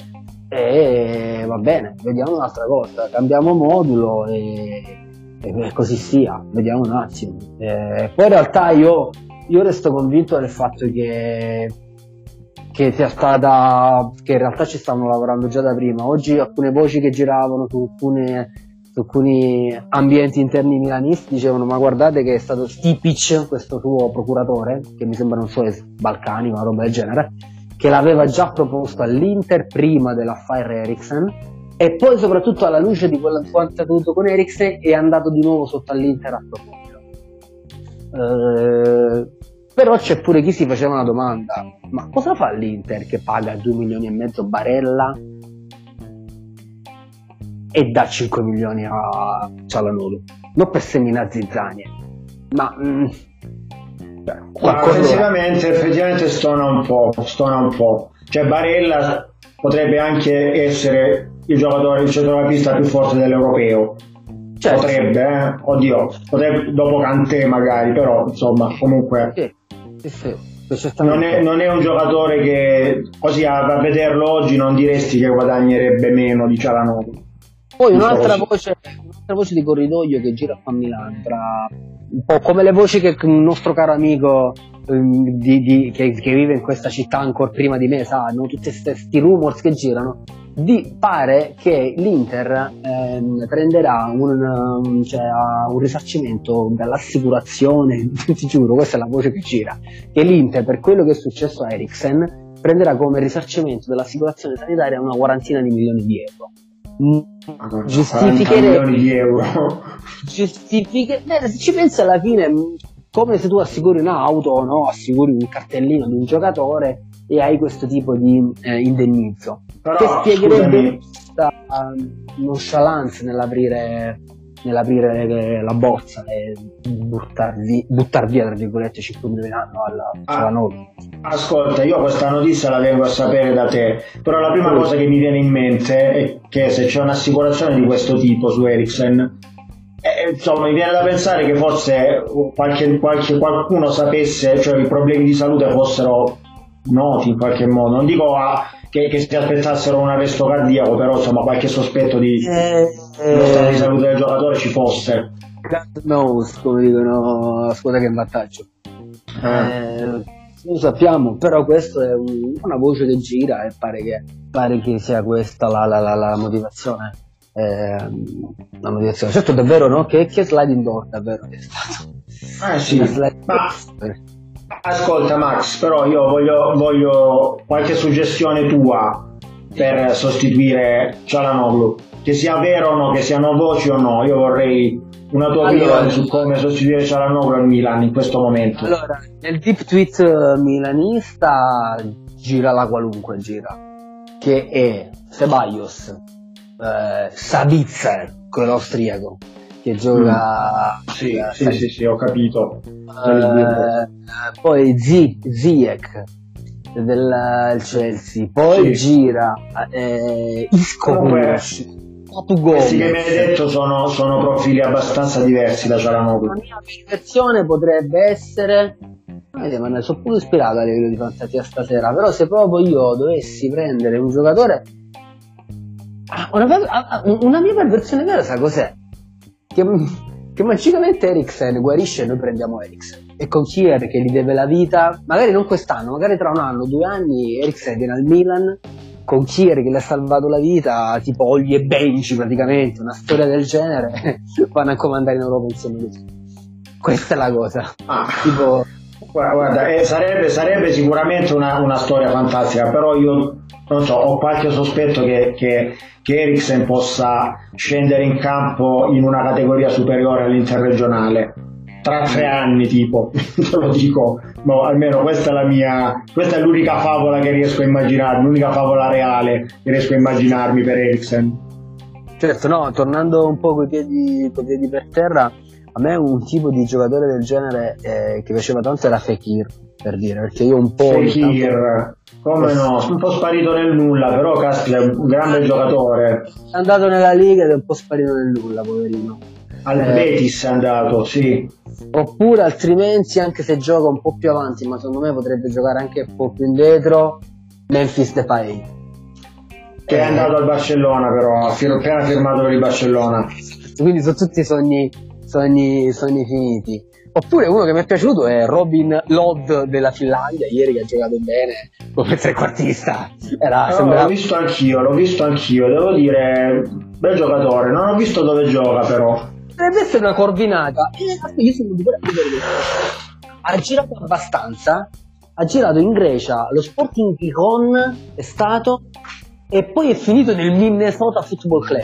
e va bene vediamo un'altra cosa cambiamo modulo e e così sia, vediamo un attimo. Eh, poi in realtà io, io, resto convinto del fatto che, che sia stata, che in realtà ci stanno lavorando già da prima. Oggi alcune voci che giravano su, alcune, alcuni ambienti interni milanisti dicevano ma guardate che è stato Stipic, questo suo procuratore, che mi sembra non so, è balcani, una roba del genere, che l'aveva già proposto all'Inter prima dell'affare Eriksen e poi soprattutto alla luce di quello che è accaduto con Eriksen è andato di nuovo sotto all'Inter a proporlo eh, però c'è pure chi si faceva una domanda ma cosa fa l'Inter che paga 2 milioni e mezzo Barella e dà 5 milioni a Cialanolo non per seminare zizzanie ma mm, effettivamente, effettivamente stona un po' stona un po' cioè Barella potrebbe anche essere il giocatore, il centrocampista più forte dell'europeo. Certo. Potrebbe, eh? oddio, potrebbe, dopo Cantè magari, però insomma, comunque. Sì, sì, sì. Non, è, non, è, un giocatore che così a, a, vederlo oggi non diresti che guadagnerebbe meno di Cialanoglu. Poi un'altra voce, un'altra voce, di corridoio che gira a Milano, tra un po' come le voci che un nostro caro amico ehm, di, di, che, che, vive in questa città ancora prima di me sa, tutti questi rumors che girano di pare che l'Inter ehm, prenderà un, um, cioè, un, risarcimento dall'assicurazione, *laughs* ti giuro, questa è la voce che gira, che l'Inter per quello che è successo a Eriksen prenderà come risarcimento dell'assicurazione sanitaria una quarantina di milioni di euro. Milioni di euro. Giustifiche... Eh, se ci pensi alla fine, come se tu assicuri un'auto, no? assicuri un cartellino di un giocatore e hai questo tipo di eh, indennizzo. Però, che spiegherebbe questa nonchalance nell'aprire, nell'aprire la bozza e buttar via, buttar via tra virgolette 5 milioni all'anno alla, alla ah, Ascolta, io questa notizia la vengo a sapere da te, però la prima cosa che mi viene in mente è che se c'è un'assicurazione di questo tipo su Ericsson eh, insomma, mi viene da pensare che forse qualche, qualche, qualcuno sapesse, cioè i problemi di salute fossero noti in qualche modo. Non dico a, che, che, si aspettassero un arresto cardiaco, però insomma qualche sospetto di eh, eh, stato di salute del giocatore ci fosse. God knows, come dicono scuola che vantaggio. Eh. Eh, lo sappiamo, però questa è un, una voce che gira e pare che, pare che sia questa la, la, la, la motivazione. eh, la motivazione. Certo, davvero, no? Che, che sliding door davvero è stato. Eh sì, ma ascolta Max, però io voglio, voglio qualche suggestione tua per sostituire Cialanoglu, che sia vero o no, che siano voci o no, io vorrei una tua Allora. opinione su come sostituire Cialanoglu al Milan in questo momento. Allora, nel deep tweet eh, milanista gira la qualunque gira, che è Ceballos, eh, Sabitzer, quello austriaco, che gioca... Sì, eh, sì, sì, sì, ho capito. eh, poi Z- Ziyech del del Chelsea, poi Sì. gira eh, Isco Comunque, Questi che mi hai detto sono, sono profili abbastanza diversi da Cialanoglu. La mia versione potrebbe essere. Vedi, ma ne sono pure ispirato a livello di fantasia stasera. Però, se proprio io dovessi prendere un giocatore. Ah, Una, ah, ah, una mia versione vera, sa cos'è? Che, che magicamente Eriksen guarisce e noi prendiamo Eriksen. E con Kier che gli deve la vita, magari non quest'anno, magari tra un anno, due anni, Eriksen viene al Milan. Con Kier che le ha salvato la vita, tipo Olli e Benji praticamente, una storia del genere, *laughs* vanno a comandare in Europa insieme a lui. Questa è la cosa. Ah, Tipo, guarda, guarda, eh, sarebbe, sarebbe sicuramente una, una storia fantastica, però io so, ho qualche sospetto che, che, che Eriksen possa scendere in campo in una categoria superiore all'interregionale. Tra tre anni, tipo, *laughs* te lo dico, no, almeno questa è la mia, questa è l'unica favola che riesco a immaginarmi, l'unica favola reale che riesco a immaginarmi per Eriksen. certo, no, tornando un po' coi piedi, coi piedi per terra, a me un tipo di giocatore del genere eh, che piaceva tanto era Fekir, per dire, perché io un po'... Fekir, come no, un po' sparito nel nulla, però caspita, è un grande giocatore. È andato nella Liga ed è un po' sparito nel nulla, poverino. Al Eh. Betis è andato, sì. Oppure altrimenti, anche se gioca un po' più avanti, ma secondo me potrebbe giocare anche un po' più indietro, Memphis Depay. Che è andato al Barcellona, però, appena firmato per il Barcellona. Quindi sono tutti sogni, sogni, sogni finiti. Oppure uno che mi è piaciuto è Robin Lod della Finlandia, ieri che ha giocato bene come trequartista. Era, No, sembrava- l'ho visto anch'io, l'ho visto anch'io, devo dire, bel giocatore. Non ho visto dove gioca, però. Deve essere una coordinata. E io sono di quella- quella- Ha girato abbastanza. Ha girato in Grecia, lo Sporting Gijón è stato, e poi è finito nel Minnesota Football Club.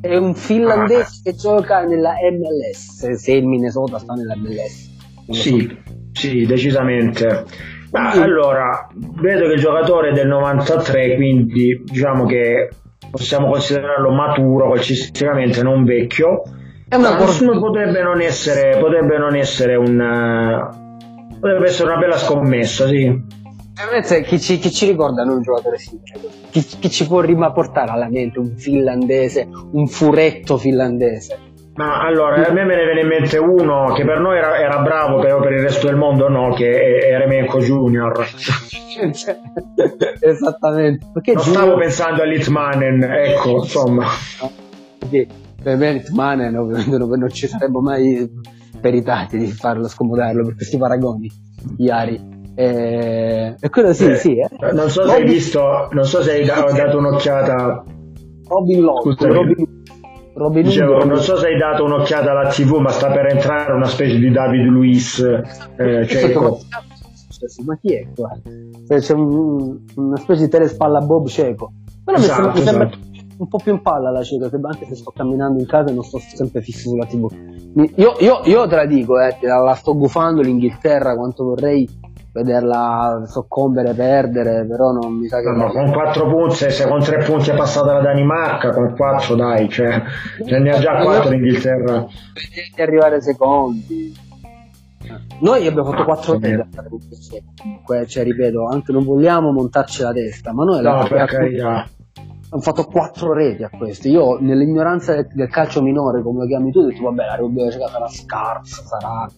È un finlandese che gioca nella MLS. Se, il Minnesota sta nella MLS. Lo so. Sì, sì, decisamente. Ma Quindi- allora, vedo che il giocatore è del 93, quindi diciamo che possiamo considerarlo maturo calcisticamente, non vecchio. È una nessuno potrebbe non essere, potrebbe non essere un eh, potrebbe essere una bella scommessa, sì. Veramente, Chi ci, chi ci ricorda noi un giocatore simile? Chi, chi ci può riportare alla mente un finlandese, un furetto finlandese? Ma allora, a me me ne viene in mente uno che per noi era, era bravo, però per il resto del mondo no, che è Eremenko Junior. Cioè, *laughs* Esattamente. Perché Non stavo pensando a Litmanen, ecco, insomma. Perché per me Litmanen ovviamente non, non ci saremmo mai peritati di farlo scomodarlo per questi paragoni iari. E, e quello sì, Eh, sì. Eh. Non so se hai visto, non so se hai da- dato un'occhiata, Robin Scusami. Robin, Robin dicevo, Hood, non so se hai dato un'occhiata alla TV, ma sta per entrare una specie di David Luiz eh, ceco. ma chi è qua? Cioè, C'è un- una specie di telespalla Bob cieco. Però mi Esatto, mi sembra esatto. un po' più in palla la cieca, anche se sto camminando in casa e non sto sempre fisso sulla TV. Io, io- io te la dico, eh, la sto gufando l'Inghilterra quanto vorrei vederla soccombere, perdere, però non mi sa che... No, con 4 punti, se con 3 punti è passata la Danimarca, con 4 dai, cioè, ce ne ha già 4 l'Inghilterra. Vedete arrivare secondi. Noi abbiamo fatto 4 sì. reti comunque, cioè ripeto, anche non vogliamo montarci la testa, ma noi No, per carità. Hanno fatto 4 reti a questo. Io, nell'ignoranza del, del calcio minore, come lo chiami tu, ho detto, vabbè, la Repubblica Ceca sarà scarsa, sarà.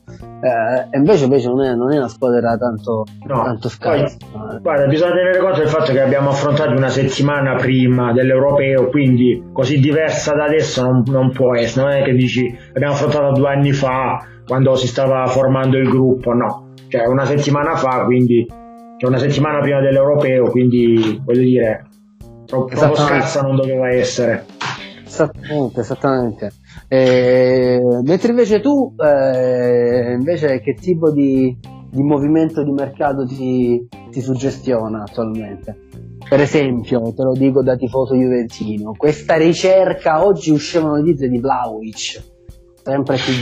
Eh, e invece, invece non, è, non è una squadra tanto, No, tanto poi, scarsa. guarda, bisogna tenere conto del fatto che abbiamo affrontato una settimana prima dell'Europeo, quindi così diversa da adesso non, non può essere. Non è che dici abbiamo affrontato due anni fa quando si stava formando il gruppo, no. Cioè una settimana fa, quindi cioè una settimana prima dell'Europeo, quindi voglio dire, troppo, troppo scarsa non doveva essere. Esattamente, esattamente. Eh, mentre invece tu, eh, invece che tipo di, di, movimento di mercato ti, ti suggestiona attualmente? Per esempio, te lo dico da tifoso juventino, questa ricerca, oggi uscivano notizie di Vlaovic, sempre più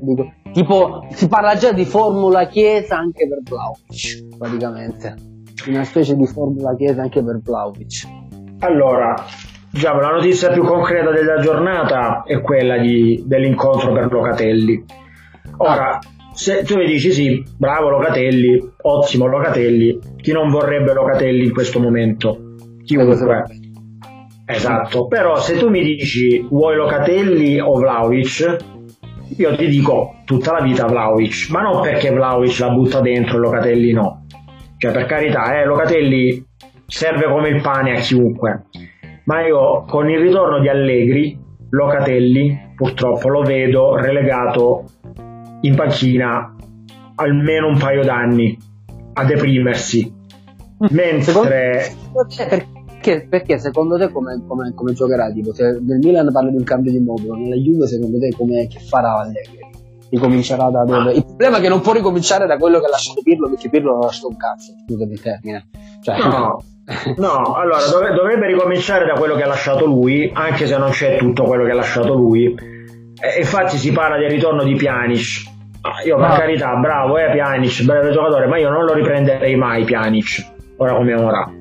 dico, tipo si parla già di formula chiesa anche per Vlaovic, praticamente, una specie di formula chiesa anche per Vlaovic. Allora, diciamo, la notizia più concreta della giornata è quella di, dell'incontro per Locatelli. Ora, se tu mi dici sì, bravo Locatelli, ottimo Locatelli, chi non vorrebbe Locatelli in questo momento? Chiunque. Esatto, però se tu mi dici vuoi Locatelli o Vlaovic, io ti dico tutta la vita Vlaovic, ma non perché Vlaovic la butta dentro e Locatelli no. Cioè per carità, eh, Locatelli serve come il pane a chiunque, ma io con il ritorno di Allegri, Locatelli purtroppo lo vedo relegato in panchina almeno un paio d'anni a deprimersi. Mm. Mentre... Perché, perché, secondo te come, come, come, giocherà? Tipo, se nel Milan parli di un cambio di modulo, nella Juve secondo te come, che farà Allegri? Ricomincerà da dove? Il problema è che non può ricominciare da quello che ha lasciato Pirlo perché Pirlo ha lasciato un cazzo, scusa il termine. Cioè, no, no, allora dov- dovrebbe ricominciare da quello che ha lasciato lui, anche se non c'è tutto quello che ha lasciato lui. E infatti si parla del ritorno di Pjanic Ah, io per carità, bravo, è eh, Pjanic, bravo giocatore, ma io non lo riprenderei mai Pjanic, ora come ora.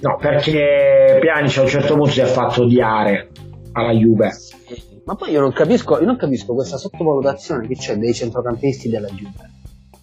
No, perché Pjanic a un certo punto si è fatto odiare alla Juve. Ma poi io non capisco, io non capisco questa sottovalutazione che c'è dei centrocampisti della Juve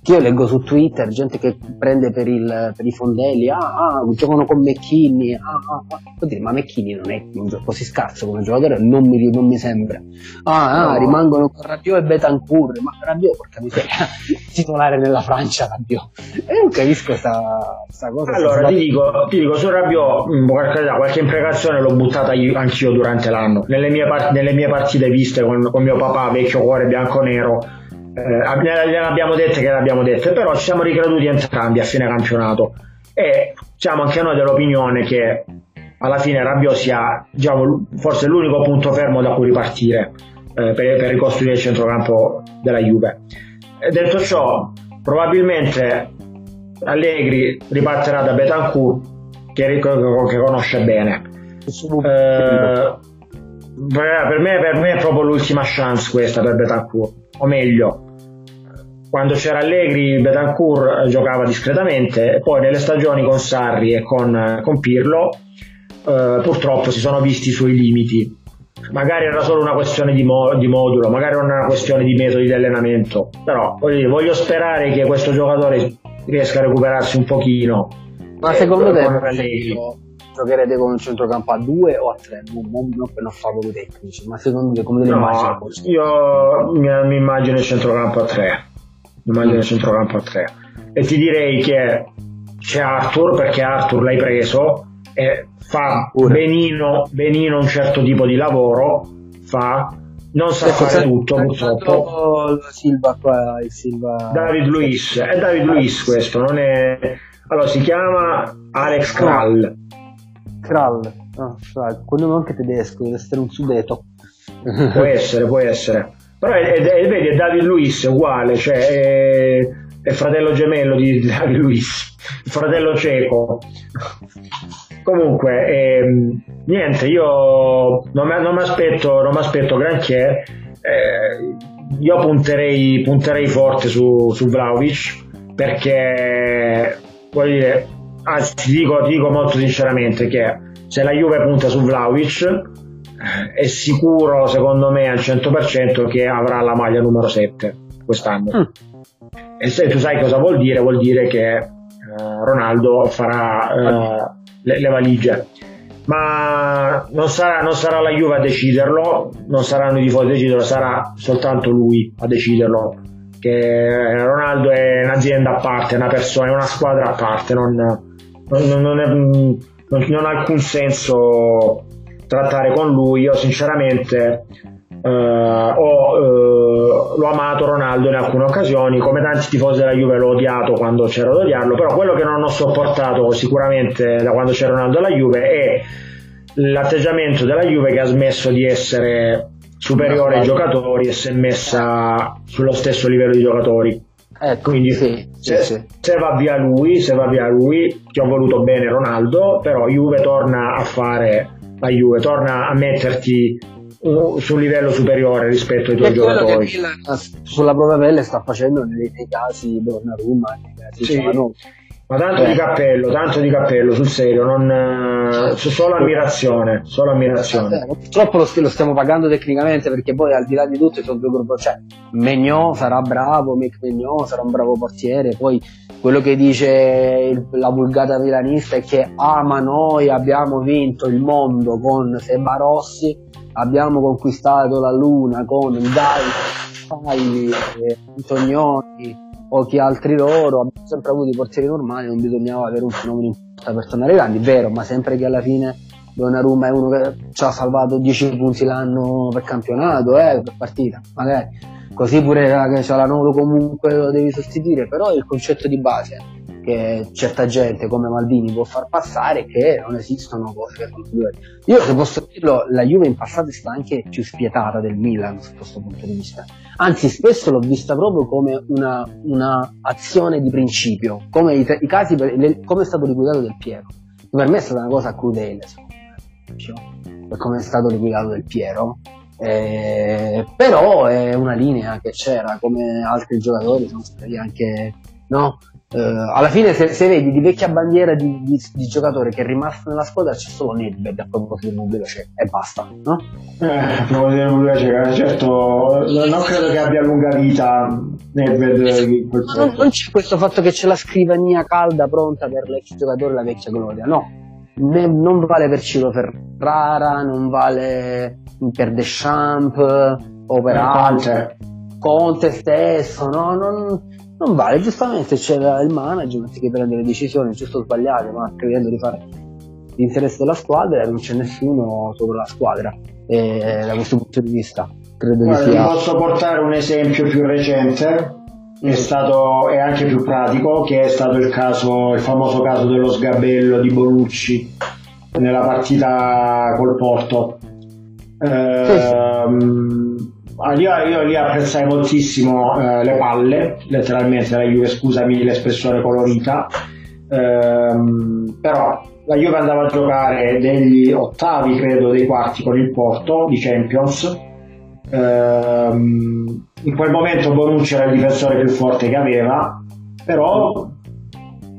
io leggo su Twitter gente che prende per, il, per i fondelli, ah, ah, giocano con McKinney, ah, ah, ah. Dire, ma McKinney non è un gioco così scarso come giocatore, non mi, non mi sembra. Ah, ah, rimangono con Rabiot e Betancourt, ma Rabiot, porca miseria, *laughs* titolare nella Francia Rabiot. E non capisco questa, cosa. Allora, ti dico, ti dico, su Rabiot, mm, qualche imprecazione l'ho buttata io, anch'io durante l'anno. Nelle mie, nelle mie partite viste con, con mio papà, vecchio cuore bianco-nero, eh, ne abbiamo dette che le abbiamo dette, però ci siamo ricreduti entrambi a fine campionato e siamo anche noi dell'opinione che alla fine Rabiot sia diciamo, forse l'unico punto fermo da cui ripartire eh, per, per, ricostruire il centrocampo della Juve. E detto ciò, probabilmente Allegri ripartirà da Betancourt che, che conosce bene. Eh, per, me, per me è proprio l'ultima chance questa per Betancourt o meglio quando c'era Allegri Betancourt giocava discretamente poi nelle stagioni con Sarri e con, con Pirlo eh, purtroppo si sono visti i suoi limiti magari era solo una questione di, mo- di, modulo magari non era una questione di metodi di allenamento però voglio, voglio sperare che questo giocatore riesca a recuperarsi un pochino ma secondo te giocherete con un centrocampo a 2 o a 3? Non, non per non favori tecnici, ma secondo te come te no, immagini? Io mi, mi, immagino il centrocampo a 3. Immagino il centrocampo a 3. E ti direi che c'è Arthur, perché Arthur l'hai preso e fa benino, benino un certo tipo di lavoro, fa non sa ecco, fare tutto purtroppo. Silva qua, il Silva David Luiz è David Luiz questo non è allora si chiama Alex Krall Kral, ah, sai, quello anche tedesco, deve essere un sudeto. può essere, può essere. Però è, è, è, vedi, è David Luiz, uguale, cioè è, è fratello gemello di *laughs* David Luiz, fratello cieco. Comunque, ehm, niente, io non mi aspetto, aspetto granché. Eh, io punterei, punterei forte su, su Vlaovic perché voglio dire anzi dico, ti dico molto sinceramente che se la Juve punta su Vlaovic è sicuro secondo me al 100% che avrà la maglia numero 7 quest'anno. Mm. e se tu sai cosa vuol dire vuol dire che eh, Ronaldo farà eh, le, le, valigie. Ma non sarà, non sarà, la Juve a deciderlo non saranno i tifosi a deciderlo sarà soltanto lui a deciderlo. Che Ronaldo è un'azienda a parte, una persona, è una squadra a parte, non, non, non, è, non, non ha alcun senso trattare con lui. Io sinceramente Uh, ho, uh, l'ho amato Ronaldo in alcune occasioni, come tanti tifosi della Juve l'ho odiato quando c'era da odiarlo, però quello che non ho sopportato sicuramente da quando c'era Ronaldo alla Juve è l'atteggiamento della Juve che ha smesso di essere superiore ai giocatori e si è messa sullo stesso livello di giocatori. Ecco, Quindi sì, se, sì. se va via lui, se va via lui, ti ho voluto bene Ronaldo, però Juve torna a fare la Juve, torna a metterti uh, su un livello superiore rispetto ai tuoi È quello che giocatori. Milan sulla propria pelle sta facendo nei, nei casi di Donnarumma, nei casi Sì. Cialanoglu. Ma tanto Eh. di cappello, tanto di cappello, sul serio, non, eh, solo ammirazione, solo ammirazione. Eh, Purtroppo lo, lo stiamo pagando tecnicamente perché poi al di là di tutto sono due gruppi, cioè Megno sarà bravo, Mick Megno sarà un bravo portiere, poi quello che dice il- la vulgata milanista è che ah ma noi abbiamo vinto il mondo con Seba Rossi, abbiamo conquistato la luna con Dai, Antonioni o chi altri loro, abbiamo sempre avuto i portieri normali, non bisognava avere un fenomeno in porta per tornare grandi, vero, ma sempre che alla fine Donnarumma è uno che ci ha salvato 10 punti l'anno per campionato, eh, per partita, magari. Così pure eh, c'ha la Nolo comunque lo devi sostituire, però il concetto di base che certa gente come Maldini può far passare che non esistono cose che due. Io se posso dirlo, la Juve in passato è stata anche più spietata del Milan su questo punto di vista. Anzi, spesso l'ho vista proprio come una, una azione di principio, come i, i casi le- come è stato liquidato del Piero. Per me è stata una cosa crudele, secondo me, per come è stato liquidato del Piero. Eh, però è una linea che c'era, come altri giocatori sono stati anche, no? Eh, alla fine se, se vedi di vecchia bandiera di, di, di giocatore che è rimasto nella squadra c'è solo Nedved a proposito di Mobile c'è e basta, no? Eh, devo dire nulla, cioè, certo, non credo che abbia lunga vita Nedved Ma non, non c'è questo fatto che c'è la scrivania calda pronta per l'ex giocatore e la vecchia gloria, no. Ne- non vale per Ciro Ferrara, non vale per Deschamps o per Eh, altri. Conte. Conte stesso, no? Non, non vale, giustamente c'era il management che prende le decisioni giusto o sbagliate, ma credendo di fare l'interesse della squadra non c'è nessuno sopra la squadra. E da questo punto di vista credo Guarda, sia. posso portare un esempio più recente, è stato e anche più pratico, che è stato il caso, il famoso caso dello sgabello di Bonucci nella partita col Porto. Ehm, ah, io, io lì apprezzai moltissimo eh, le palle, letteralmente la Juve, scusami l'espressione colorita, Ehm, però la Juve andava a giocare degli ottavi, credo, dei quarti con il Porto di Champions. Ehm, in quel momento Bonucci era il difensore più forte che aveva, però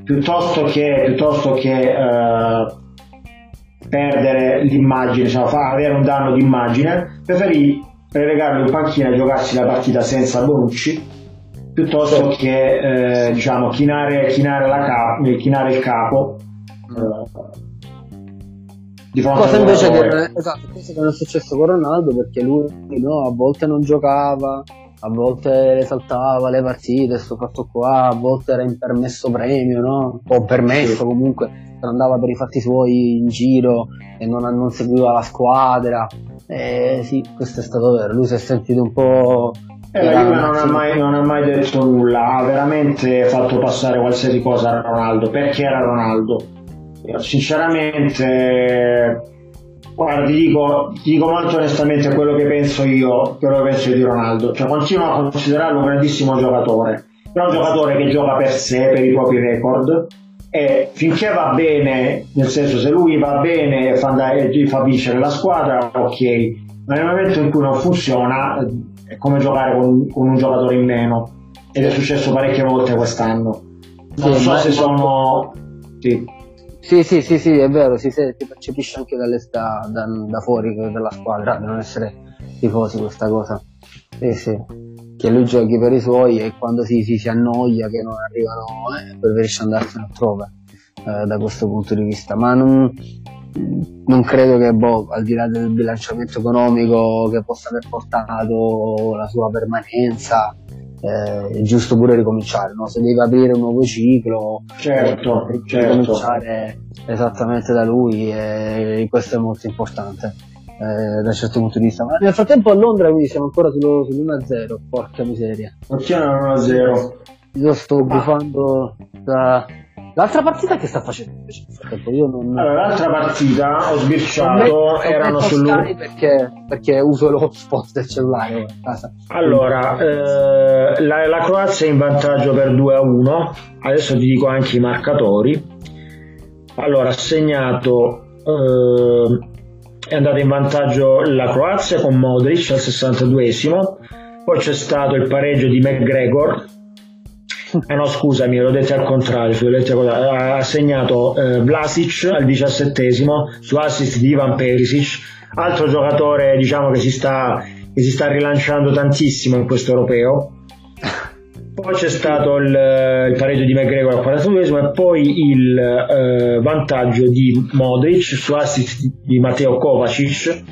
piuttosto che, piuttosto che eh, perdere l'immagine, cioè avere un danno di immagine, preferì relegarlo in panchina e giocarsi la partita senza Bonucci piuttosto che eh, diciamo chinare, chinare, la cap- chinare il capo eh, di fronte Cosa invece che, giocatore. esatto, cosa che non è successo con Ronaldo perché lui no, a volte non giocava, a volte le saltava le partite, sto fatto qua, a volte era in permesso premio, no? O permesso Sì. comunque, andava per i fatti suoi in giro e non, non seguiva la squadra. Eh, sì, questo è stato vero, lui si è sentito un po'... E la Juve non ha, mai, non ha mai detto nulla, ha veramente fatto passare qualsiasi cosa a Ronaldo, perché era Ronaldo. Io, Sinceramente, guarda, ti dico, ti dico molto onestamente quello che penso io, quello che penso io di Ronaldo. Cioè, continuo a considerarlo un grandissimo giocatore, però un giocatore che gioca per sé, per i propri record, e finché va bene, nel senso se lui va bene e fa, andare- e fa vincere la squadra, ok, ma nel momento in cui non funziona eh, è come giocare con, con un giocatore in meno ed è successo parecchie volte quest'anno. Non Sì, so se sono... Sì. Sì, sì, sì, sì, è vero, si, si percepisce anche da, da, da fuori della squadra, di non essere tifosi questa cosa. Sì, sì. Che lui giochi per i suoi e quando si, si, si annoia che non arrivano, eh, preferisce andarsene altrove, eh, da questo punto di vista. Ma non, non credo che, boh, al di là del bilanciamento economico che possa aver portato la sua permanenza, eh, è giusto pure ricominciare, no? Se devi aprire un nuovo ciclo, Certo, eh, certo. ricominciare esattamente da lui e questo è molto importante eh, da un certo punto di vista. Ma nel frattempo a Londra quindi siamo ancora sullo- sull'1-0, porca miseria. Continuano 1-0. Io sto gufando da, L'altra partita che sta facendo invece? Io non... allora, l'altra partita ho sbirciato, erano sull'Uruguay perché, perché uso l'hotspot del cellulare Allora, eh, la, la, Croazia è in vantaggio per 2 a 1, adesso ti dico anche i marcatori. Allora, ha segnato, eh, è andata in vantaggio la Croazia con Modric al 62esimo, poi c'è stato il pareggio di McGregor *laughs* eh no, scusami, l'ho detto al contrario, ha segnato eh, Vlasic al diciassettesimo su assist di Ivan Perisic, altro giocatore diciamo che si sta, che si sta rilanciando tantissimo in questo europeo. Poi c'è stato il, il pareggio di McGregor al 42esimo e poi il eh, vantaggio di Modric su assist di Matteo Kovacic.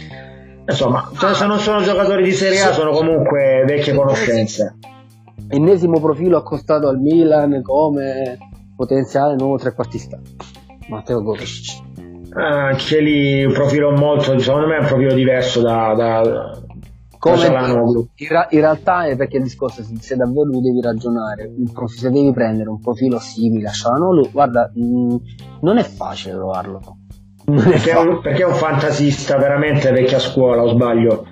Insomma, se non sono giocatori di Serie A sono comunque vecchie conoscenze ennesimo profilo accostato al Milan come potenziale nuovo trequartista Matteo Kovacic anche lì un profilo molto secondo me è un profilo diverso da, da come in, in, realtà è perché il discorso è se davvero lui devi ragionare prof, se devi prendere un profilo simile a Shalanoglu guarda mh, non è facile trovarlo perché è, un, perché è un fantasista veramente vecchia scuola o sbaglio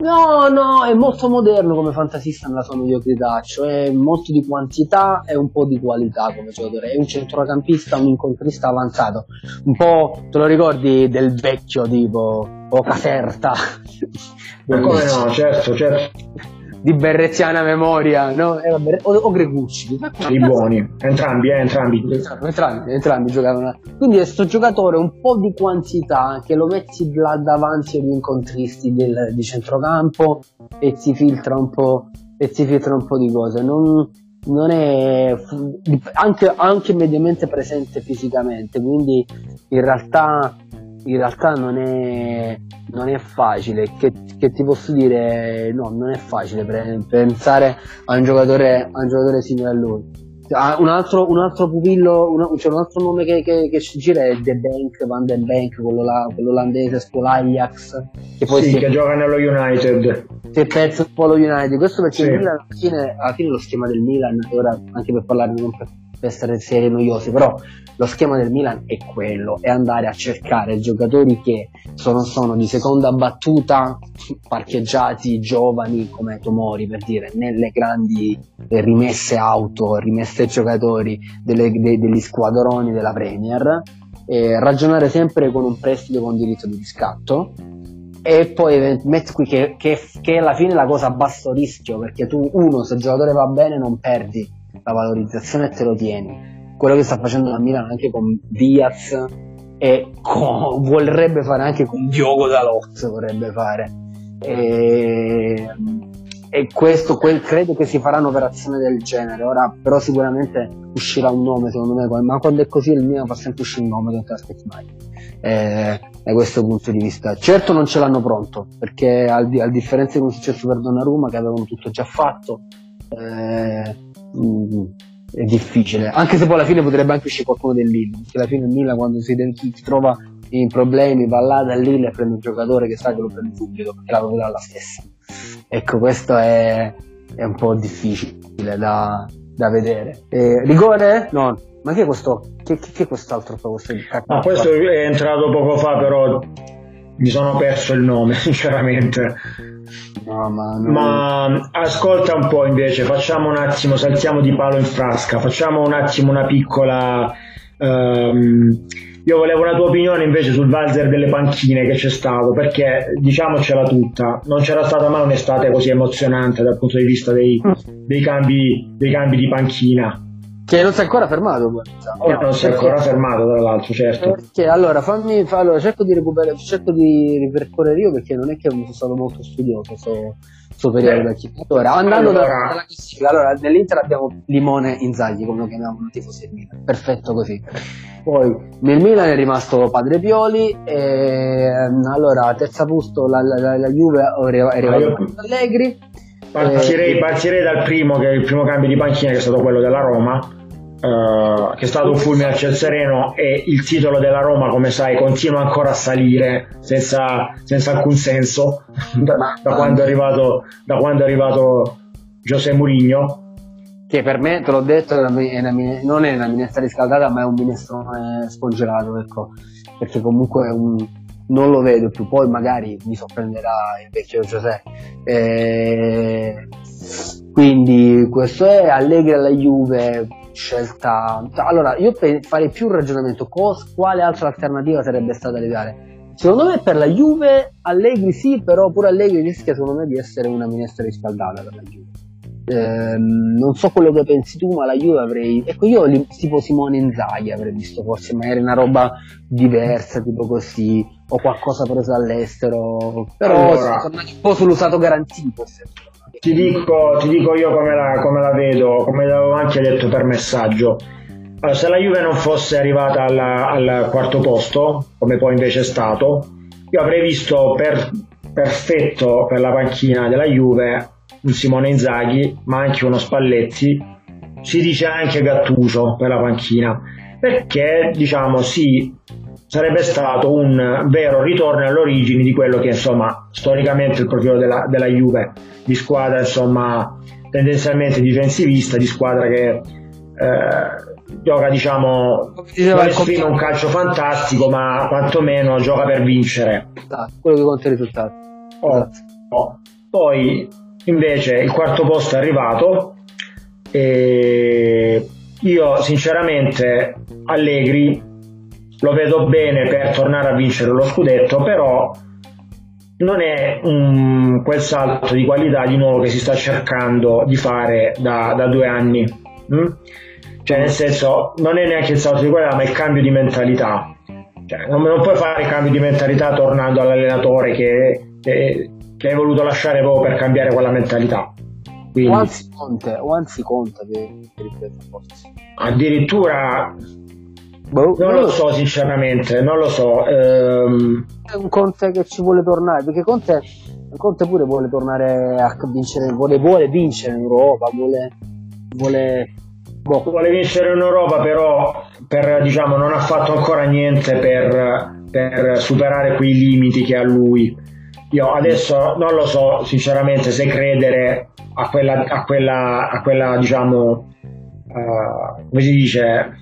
No, no, è molto moderno come fantasista nella sua mediocrità, cioè molto di quantità e un po' di qualità come giocatore. È un centrocampista, un incontrista avanzato. Un po', te lo ricordi del vecchio tipo, o Caserta? Ma come no, certo, certo di berreziana memoria, no? Eh, o, o Gregucci. I buoni, entrambi, eh, entrambi. entrambi. Entrambi giocavano. Quindi questo giocatore un po' di quantità che lo metti là davanti agli incontristi del, di centrocampo e ti filtra un po', e ti filtra un po' di cose. Non, non è anche, anche mediamente presente fisicamente, quindi in realtà in realtà non è, non è facile. Che, che, ti posso dire? No, non è facile pensare a un giocatore, a un giocatore simile a lui. Un altro, un altro pupillo, un, cioè un altro nome che, che, che, ci gira è The Bank, Van Den Bank, quello, là, quello olandese, Ajax. Che poi sì, si, che gioca nello United. Che pezzo un po' lo United. Questo perché sì. il Milan, alla fine, alla fine lo schema del Milan, ora anche per parlare non per, essere serie noiosi, però lo schema del Milan è quello, è andare a cercare giocatori che sono, sono di seconda battuta, parcheggiati, giovani come Tomori per dire, nelle grandi rimesse auto, rimesse giocatori delle, de, degli squadroni della Premier, ragionare sempre con un prestito con diritto di riscatto. E poi metti qui che, che, che alla fine è la cosa a basso rischio perché tu uno se il giocatore va bene non perdi la valorizzazione te lo tieni. Quello che sta facendo la Milan anche con Diaz e con, vorrebbe fare anche con Diogo Dalot vorrebbe fare. E, e questo quel, credo che si farà un'operazione del genere. Ora però sicuramente uscirà un nome secondo me ma quando è così il mio fa sempre uscire un nome non te l'aspetti mai. Eh, da questo punto di vista. Certo non ce l'hanno pronto perché al, al differenza di è successo per Donnarumma che avevano tutto già fatto eh, mh, è difficile, anche se poi alla fine potrebbe anche uscire qualcuno del Lille, perché alla fine il Milan quando si, si trova in problemi va là da Lille e prende un giocatore che sa che lo prende subito, perché la proprietà è la stessa. Ecco, questo è, è un po' difficile da, da vedere. Eh, rigore? No, ma che è questo? Che, che, che è quest'altro? Questo, ah, questo è entrato poco fa, però mi sono perso il nome, *laughs* sinceramente. No, ma, non... ma, ascolta un po' invece, facciamo un attimo, saltiamo di palo in frasca, facciamo un attimo una piccola... Um, io volevo la tua opinione invece sul valzer delle panchine che c'è stato, perché diciamocela tutta, non c'era stata mai un'estate così emozionante dal punto di vista dei, dei, cambi, dei cambi di panchina. Che non si è ancora fermato poi. Oh, non si è ancora fermato tra l'altro, certo. Perché allora fammi fa, allora, cerco di recuperare, cerco di ripercorrere io perché non è che sono stato molto studioso so, so periodo da chi. Allora, andando allora. dalla classifica, allora nell'Inter abbiamo Limone Inzaghi, come lo chiamiamo i tifosi del Milan. Perfetto così. Poi nel Milan è rimasto Padre Pioli e allora terza posto la, la, la, la Juve è arrivato Allegri. Partirei, partirei, dal primo, che è il primo cambio di panchina, che è stato quello della Roma Uh, che è stato un fulmine a ciel sereno e il titolo della Roma come sai continua ancora a salire senza, senza alcun senso *laughs* da, da, quando arrivato, da, quando è arrivato, José Mourinho. Che per me, te l'ho detto, è una, non è una minestra riscaldata, ma è un minestrone scongelato, ecco, perché comunque un, non lo vedo più, poi magari mi sorprenderà il vecchio Giuseppe. Eh, quindi questo è Allegri alla Juve, scelta... Allora, io farei più un ragionamento, cos, quale altra alternativa sarebbe stata l'ideale? Secondo me per la Juve Allegri sì, però pure Allegri rischia secondo me di essere una minestra riscaldata per la Juve. Eh, non so quello che pensi tu, ma la Juve avrei. Ecco, io tipo Simone Inzaghi avrei visto forse magari una roba diversa, tipo così, o qualcosa preso all'estero. Però allora, un po' sull'usato garantito. Ti dico, ti dico io come la, come la vedo, come l'avevo anche detto per messaggio. Allora, se la Juve non fosse arrivata alla, al quarto posto, come poi invece è stato, io avrei visto per, perfetto per la panchina della Juve un Simone Inzaghi, ma anche uno Spalletti, si dice anche Gattuso per la panchina, perché diciamo sì, sarebbe stato un vero ritorno alle origini di quello che insomma storicamente il profilo della, della Juve, di squadra insomma tendenzialmente difensivista, di squadra che eh, gioca diciamo non esprime un calcio fantastico ma quantomeno gioca per vincere esatto, quello che conta il risultato oh, oh. poi invece il quarto posto è arrivato e io sinceramente Allegri lo vedo bene per tornare a vincere lo scudetto però non è um, quel salto di qualità di nuovo che si sta cercando di fare da, da due anni mm? cioè nel senso non è neanche il salto di qualità ma il cambio di mentalità cioè, non, non, puoi fare cambio di mentalità tornando all'allenatore che, che che hai voluto lasciare proprio per cambiare quella mentalità. Quindi, o anzi conta, o anzi conta per, per il. Addirittura boh, non lo so sinceramente, non lo so. Ehm... È un Conte che ci vuole tornare, perché Conte, Conte pure vuole tornare a vincere, vuole, vuole vincere in Europa, vuole, vuole Boh, vuole vincere in Europa, però per, diciamo, non ha fatto ancora niente per, per, superare quei limiti che ha lui. Io adesso non lo so sinceramente se credere a quella, a quella, a quella diciamo, uh, come si dice,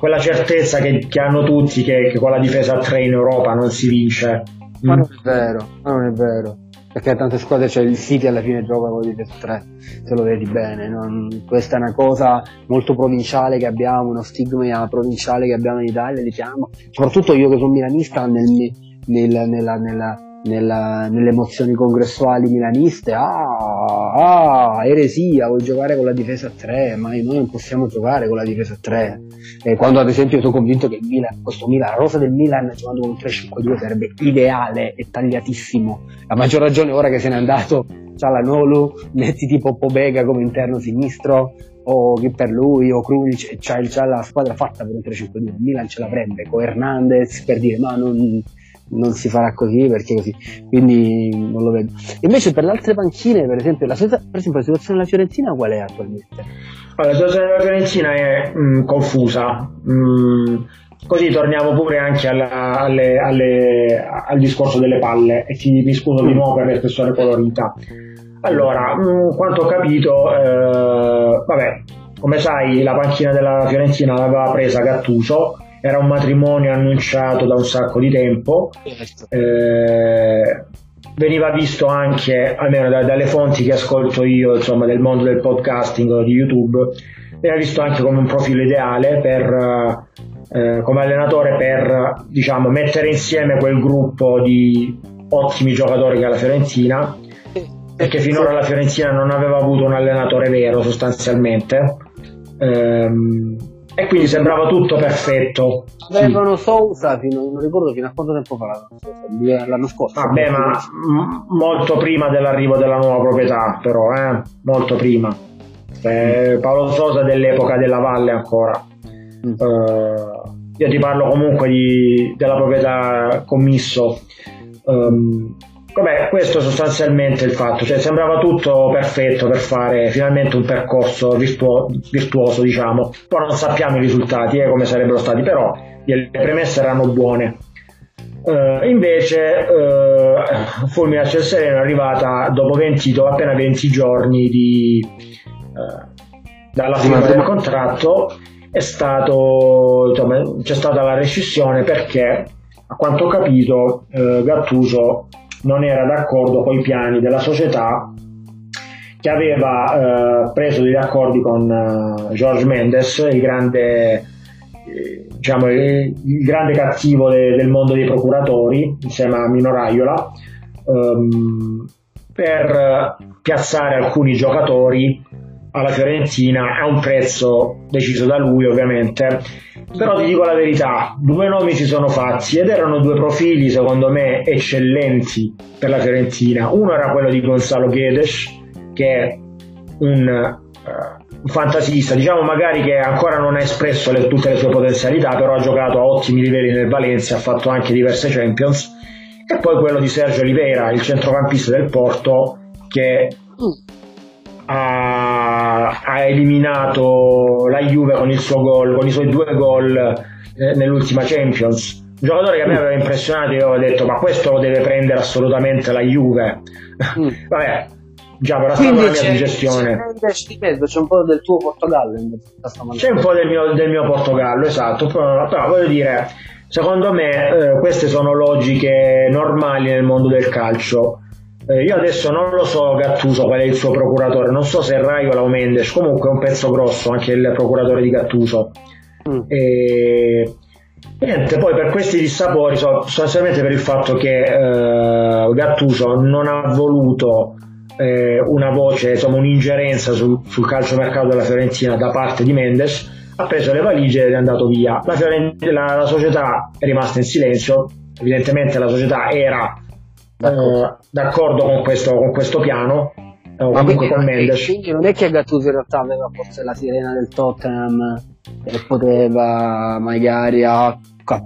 quella certezza che, che hanno tutti che, che, con la difesa a 3 in Europa non si vince. Ma non è vero, ma non è vero. Perché tante squadre c'è il City alla fine gioca con la difesa a 3, se lo vedi bene. Non, questa è una cosa molto provinciale che abbiamo, uno stigma provinciale che abbiamo in Italia, diciamo. Soprattutto io che sono milanista nel, nel, nella, nella nella, nelle mozioni congressuali milaniste, ah, ah, eresia, vuoi giocare con la difesa a 3, ma noi non possiamo giocare con la difesa a 3. Eh, quando ad esempio sono convinto che il Milan, questo Milan, la rosa del Milan giocando con un 3-5-2 sarebbe ideale e tagliatissimo. A maggior ragione ora che se n'è andato, c'ha la Nolu, metti tipo Pobega come interno sinistro, o che per lui o Krunic c'ha, c'ha la squadra fatta per un 3-5-2 il Milan ce l'avrebbe con Hernandez per dire ma non, non si farà così perché così, quindi non lo vedo. Invece per le altre panchine, per esempio, la, per esempio, la situazione della Fiorentina qual è attualmente? Allora, la situazione della Fiorentina è mh, mm, confusa. Mm, così torniamo pure anche alla, alle, alle, al discorso delle palle e ti, mi scuso di nuovo per l'espressione colorita. Allora, mh, mm, quanto ho capito, eh, vabbè, come sai la panchina della Fiorentina l'aveva presa Gattuso era un matrimonio annunciato da un sacco di tempo. Certo. Eh, veniva visto anche, almeno dalle fonti che ascolto io, insomma, del mondo del podcasting di YouTube, veniva visto anche come un profilo ideale per, eh, come allenatore per diciamo, mettere insieme quel gruppo di ottimi giocatori che ha la Fiorentina perché finora la Fiorentina non aveva avuto un allenatore vero sostanzialmente ehm, e quindi sembrava tutto perfetto. Avevano sì. Sousa fino, non ricordo fino a quanto tempo fa l'anno scorso. Vabbè, ma m- molto prima dell'arrivo della nuova proprietà, però, eh? molto prima. Eh, Paolo Sosa dell'epoca della Valle ancora. Mm. Uh, io ti parlo comunque di, della proprietà commisso. Um, Vabbè, questo sostanzialmente il fatto, cioè sembrava tutto perfetto per fare finalmente un percorso virtuo- virtuoso, diciamo. Poi non sappiamo i risultati, eh, come sarebbero stati, però le premesse erano buone. Uh, invece uh, Fulmine a Sereno è arrivata dopo 20, dopo appena 20 giorni di, uh, dalla firma del contratto è stato, insomma, c'è stata la rescissione perché a quanto ho capito Gattuso non era d'accordo con i piani della società che aveva eh, preso degli accordi con uh, George Mendes, il grande, eh, diciamo, il, il grande cattivo de, del mondo dei procuratori, insieme a Mino Raiola, ehm, per piazzare alcuni giocatori alla Fiorentina a un prezzo deciso da lui ovviamente. Però ti dico la verità due nomi si sono fatti ed erano due profili secondo me eccellenti per la Fiorentina. Uno era quello di Gonzalo Guedes che è un, uh, fantasista, diciamo magari che ancora non ha espresso le, tutte le sue potenzialità, però ha giocato a ottimi livelli nel Valencia, ha fatto anche diverse Champions, e poi quello di Sergio Oliveira, il centrocampista del Porto, che ha, ha eliminato la Juve con il suo gol, con i suoi due gol eh, nell'ultima Champions. Un giocatore che a me aveva impressionato, io avevo detto ma questo lo deve prendere assolutamente la Juve. Mm. *laughs* Vabbè, Già, però Quindi la mia suggestione. C'è un po' del tuo Portogallo C'è un po' del mio, del mio Portogallo, esatto. Però, però, voglio dire, secondo me eh, queste sono logiche normali nel mondo del calcio. Eh, io adesso non lo so Gattuso qual è il suo procuratore, non so se è Raiola o Mendes, comunque è un pezzo grosso anche il procuratore di Gattuso. Mm. E... Niente, poi per questi dissapori, sostanzialmente per il fatto che eh, Gattuso non ha voluto eh, una voce, insomma un'ingerenza sul, sul calciomercato della Fiorentina da parte di Mendes, ha preso le valigie ed è andato via. La, la, la società è rimasta in silenzio, evidentemente la società era eh, d'accordo con, questo, con, questo, piano. Eh, Ma quindi, con Mendes. quindi non è che Gattuso in realtà aveva forse la sirena del Tottenham e poteva magari a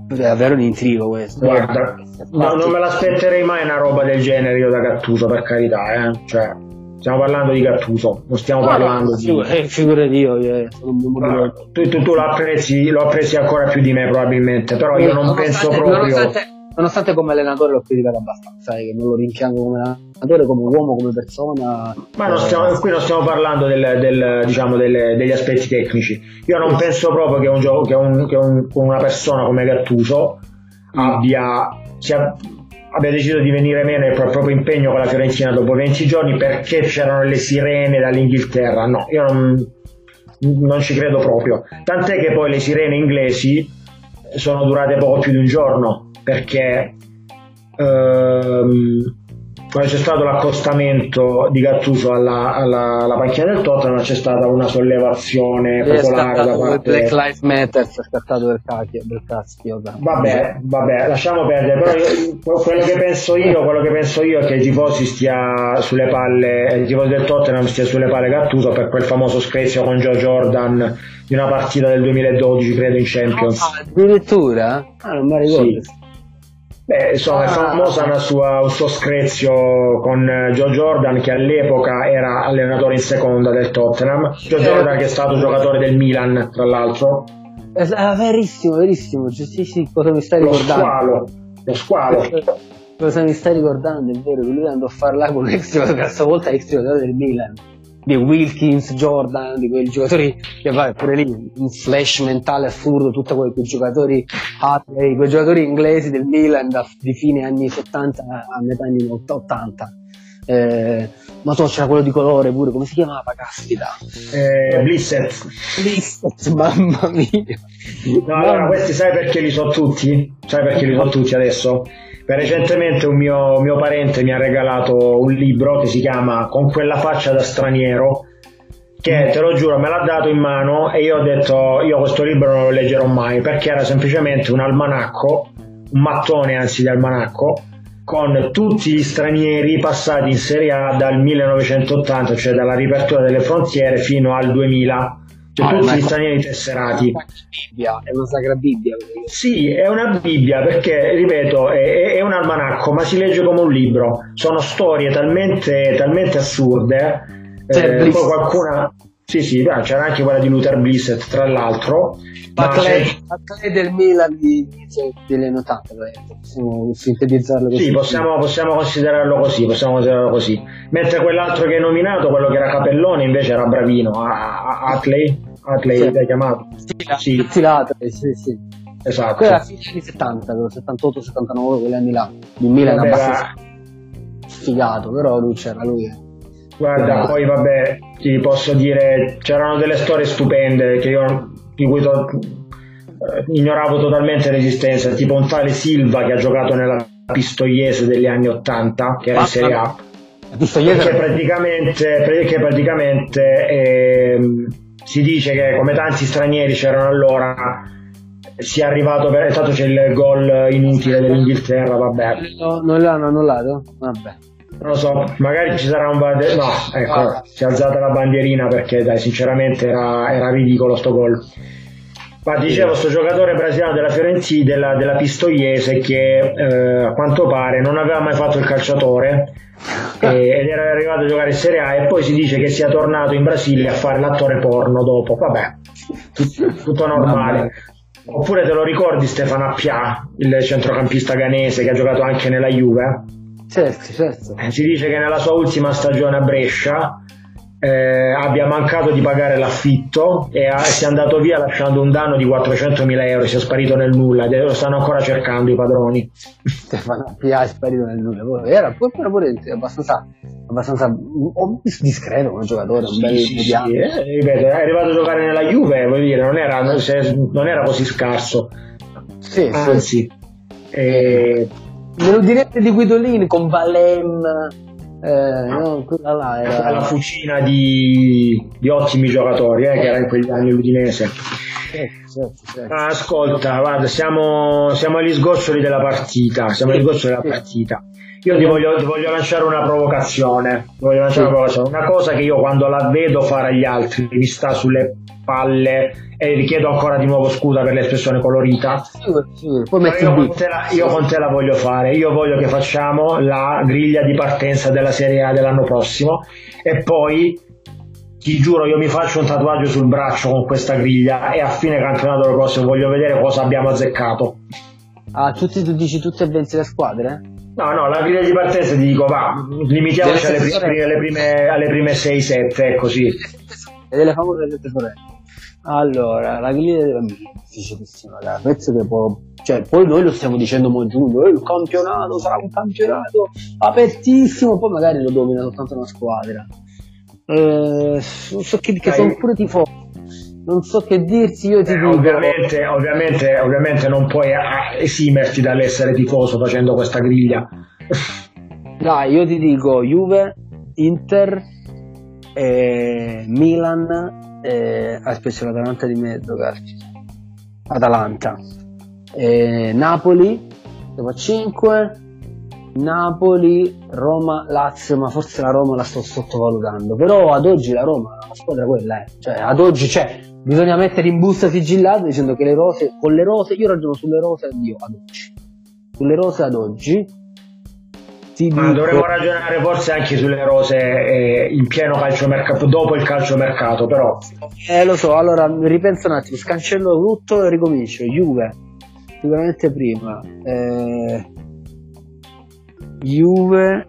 davvero un intrigo questo. Guarda, no, non me l'aspetterei mai una roba del genere io da Gattuso, per carità, eh. Cioè, stiamo parlando di Gattuso, non stiamo no, parlando no, di... Eh, figurati io, io no, tu, tu, tu lo, apprezzi, lo apprezzi ancora più di me probabilmente, però io non penso proprio... Nonostante nonostante come allenatore l'ho criticato abbastanza, eh, che non lo rimpiango come allenatore, come uomo, come persona. Ma non stiamo, qui non stiamo parlando del, del, diciamo, delle, degli aspetti tecnici. Io non penso proprio che, un gioco, che, un, che un, una persona come Gattuso abbia, sia, abbia deciso di venire meno il proprio impegno con la Fiorentina dopo 20 giorni perché c'erano le sirene dall'Inghilterra. No, io non, non ci credo proprio. Tant'è che poi le sirene inglesi sono durate poco più di un giorno perché ehm, quando c'è stato l'accostamento di Gattuso alla, alla, alla panchina del Tottenham c'è stata una sollevazione popolare da parte Black Lives Matter è scattato per cacchio, per caschio vabbè, vabbè lasciamo perdere però io, quello che penso io quello che penso io è che i tifosi stia sulle palle il tifoso del Tottenham stia sulle palle Gattuso per quel famoso screzio con Joe Jordan di una partita del 2012 credo in Champions ah, addirittura? ah non mi ricordo sì. Beh, insomma, è famosa sua, un suo screzio con eh, Joe Jordan che all'epoca era allenatore in seconda del Tottenham. Joe Jordan che è stato giocatore del Milan, tra l'altro. Eh, verissimo, verissimo. Sì, sì, cosa mi stai ricordando? Lo squalo. Lo squalo. Cosa mi stai ricordando? È vero, lui andò a fare là con l'ex giocatore, stavolta ex giocatore del Milan di Wilkins, Jordan, di quei giocatori che vai pure lì un flash mentale assurdo, tutti quei, quei giocatori Hatley, quei giocatori inglesi del Milan da, di fine anni 70 a metà anni 80. Eh, ma so c'era quello di colore pure, come si chiamava? Caspita. Eh, Blissett. Blissett, mamma mia. No, allora questi sai perché li so tutti? Sai perché li so tutti adesso? Recentemente un mio, mio, parente mi ha regalato un libro che si chiama Con quella faccia da straniero che te lo giuro me l'ha dato in mano e io ho detto io questo libro non lo leggerò mai perché era semplicemente un almanacco un mattone anzi di almanacco con tutti gli stranieri passati in Serie A dal 1980 cioè dalla riapertura delle frontiere fino al 2000 cioè, ah, tutti gli stranieri tesserati. Bibbia, è una sacra Bibbia. Sì, è una Bibbia perché, ripeto, è, è, un almanacco, ma si legge come un libro. Sono storie talmente, talmente assurde. Eh, poi qualcuna, Sì, sì, beh, c'era anche quella di Luther Blissett, tra l'altro. Ma Atleti del Milan di, anni 80, possiamo sintetizzarlo così. Sì, possiamo, possiamo, considerarlo così, possiamo considerarlo così. Mentre quell'altro che hai nominato, quello che era Capellone, invece era bravino. Atley, Atley sì. l'hai chiamato? Sì, sì. Atley, sì, sì. Esatto. Quella era fine anni 70, 78-79, quegli anni là. Il Milan era abbastanza sfigato, però lui c'era, lui Guarda, poi vabbè, ti posso dire, c'erano delle storie stupende che io, di cui to, eh, ignoravo totalmente l'esistenza, tipo un tale Silva che ha giocato nella Pistoiese degli anni 80, che era in Serie A. Che praticamente, perché praticamente eh, si dice che come tanti stranieri c'erano allora sia arrivato per tanto c'è il gol inutile dell'Inghilterra vabbè no, non l'hanno annullato? vabbè non lo so, magari ci sarà un bandier... No, ecco, ah. si è alzata la bandierina perché dai, sinceramente era, era ridicolo sto gol. Ma dicevo, questo giocatore brasiliano della Fiorentina, della, della Pistoiese, che eh, a quanto pare non aveva mai fatto il calciatore e, ed era arrivato a giocare in Serie A e poi si dice che sia tornato in Brasile a fare l'attore porno dopo. Vabbè, tutto, tutto normale. Oppure te lo ricordi Stefano Appia, il centrocampista ganese che ha giocato anche nella Juve? Certo, certo. Eh, si dice che nella sua ultima stagione a Brescia eh, abbia mancato di pagare l'affitto e ha, si è andato via lasciando un danno di 400.000 euro, si è sparito nel nulla, lo stanno ancora cercando i padroni. Stefano Pia è sparito nel nulla, era pure, pure abbastanza, abbastanza discreto come giocatore, un bel sì, mediano. Sì, eh, ripeto, è arrivato a giocare nella Juve, vuol dire, non era, non era così scarso. Sì, Anzi, sì. Eh, Me lo direte di Guidolini con Valem. Eh, no, quella là era la fucina di, di ottimi giocatori eh, che era in quegli anni l'Udinese. Certo, certo, certo. Ah, ascolta, guarda, siamo, siamo, agli sgoccioli della partita. Siamo agli sgoccioli della partita. Io ti voglio, ti voglio lanciare una provocazione. Voglio lanciare una, provocazione. una cosa che io quando la vedo fare agli altri mi sta sulle palle e richiedo ancora di nuovo scusa per l'espressione colorita. Sì, sì. io, con la, io, con te la voglio fare. Io voglio che facciamo la griglia di partenza della Serie A dell'anno prossimo e poi ti giuro io mi faccio un tatuaggio sul braccio con questa griglia e a fine campionato prossimo voglio vedere cosa abbiamo azzeccato. Ah, tutti, tu dici tutte e 20 le squadre? No, no, la griglia di partenza ti dico, va, limitiamoci alle prime, alle prime, alle prime 6-7, così. E delle famose sette sorelle. Allora, la griglia mia difficilissima, ragazzi. Penso che può. Cioè, poi noi lo stiamo dicendo mo giugno, eh, il campionato sarà un campionato apertissimo, poi magari lo domina soltanto una squadra. Eh, non so che, che sono pure tifosi non so che dirti, io ti eh, dico. Ovviamente, ovviamente, ovviamente non puoi esimerti dall'essere tifoso facendo questa griglia. Dai, io ti dico Juve, Inter, eh, Milan, eh, aspetta l'Atalanta di mezzo, calci. Atalanta, eh, Napoli, a 5, Napoli, Roma, Lazio, ma forse la Roma la sto sottovalutando. Però ad oggi la Roma, la squadra quella è. Cioè, ad oggi c'è, bisogna mettere in busta sigillata dicendo che le rose, con le rose, io ragiono sulle rose io ad oggi. Sulle rose ad oggi. Ti Ma dico... dovremmo ragionare forse anche sulle rose eh, in pieno calciomercato, dopo il calciomercato, però. Eh lo so, allora ripenso un attimo, scancello tutto e ricomincio. Juve, sicuramente prima. Eh Juve,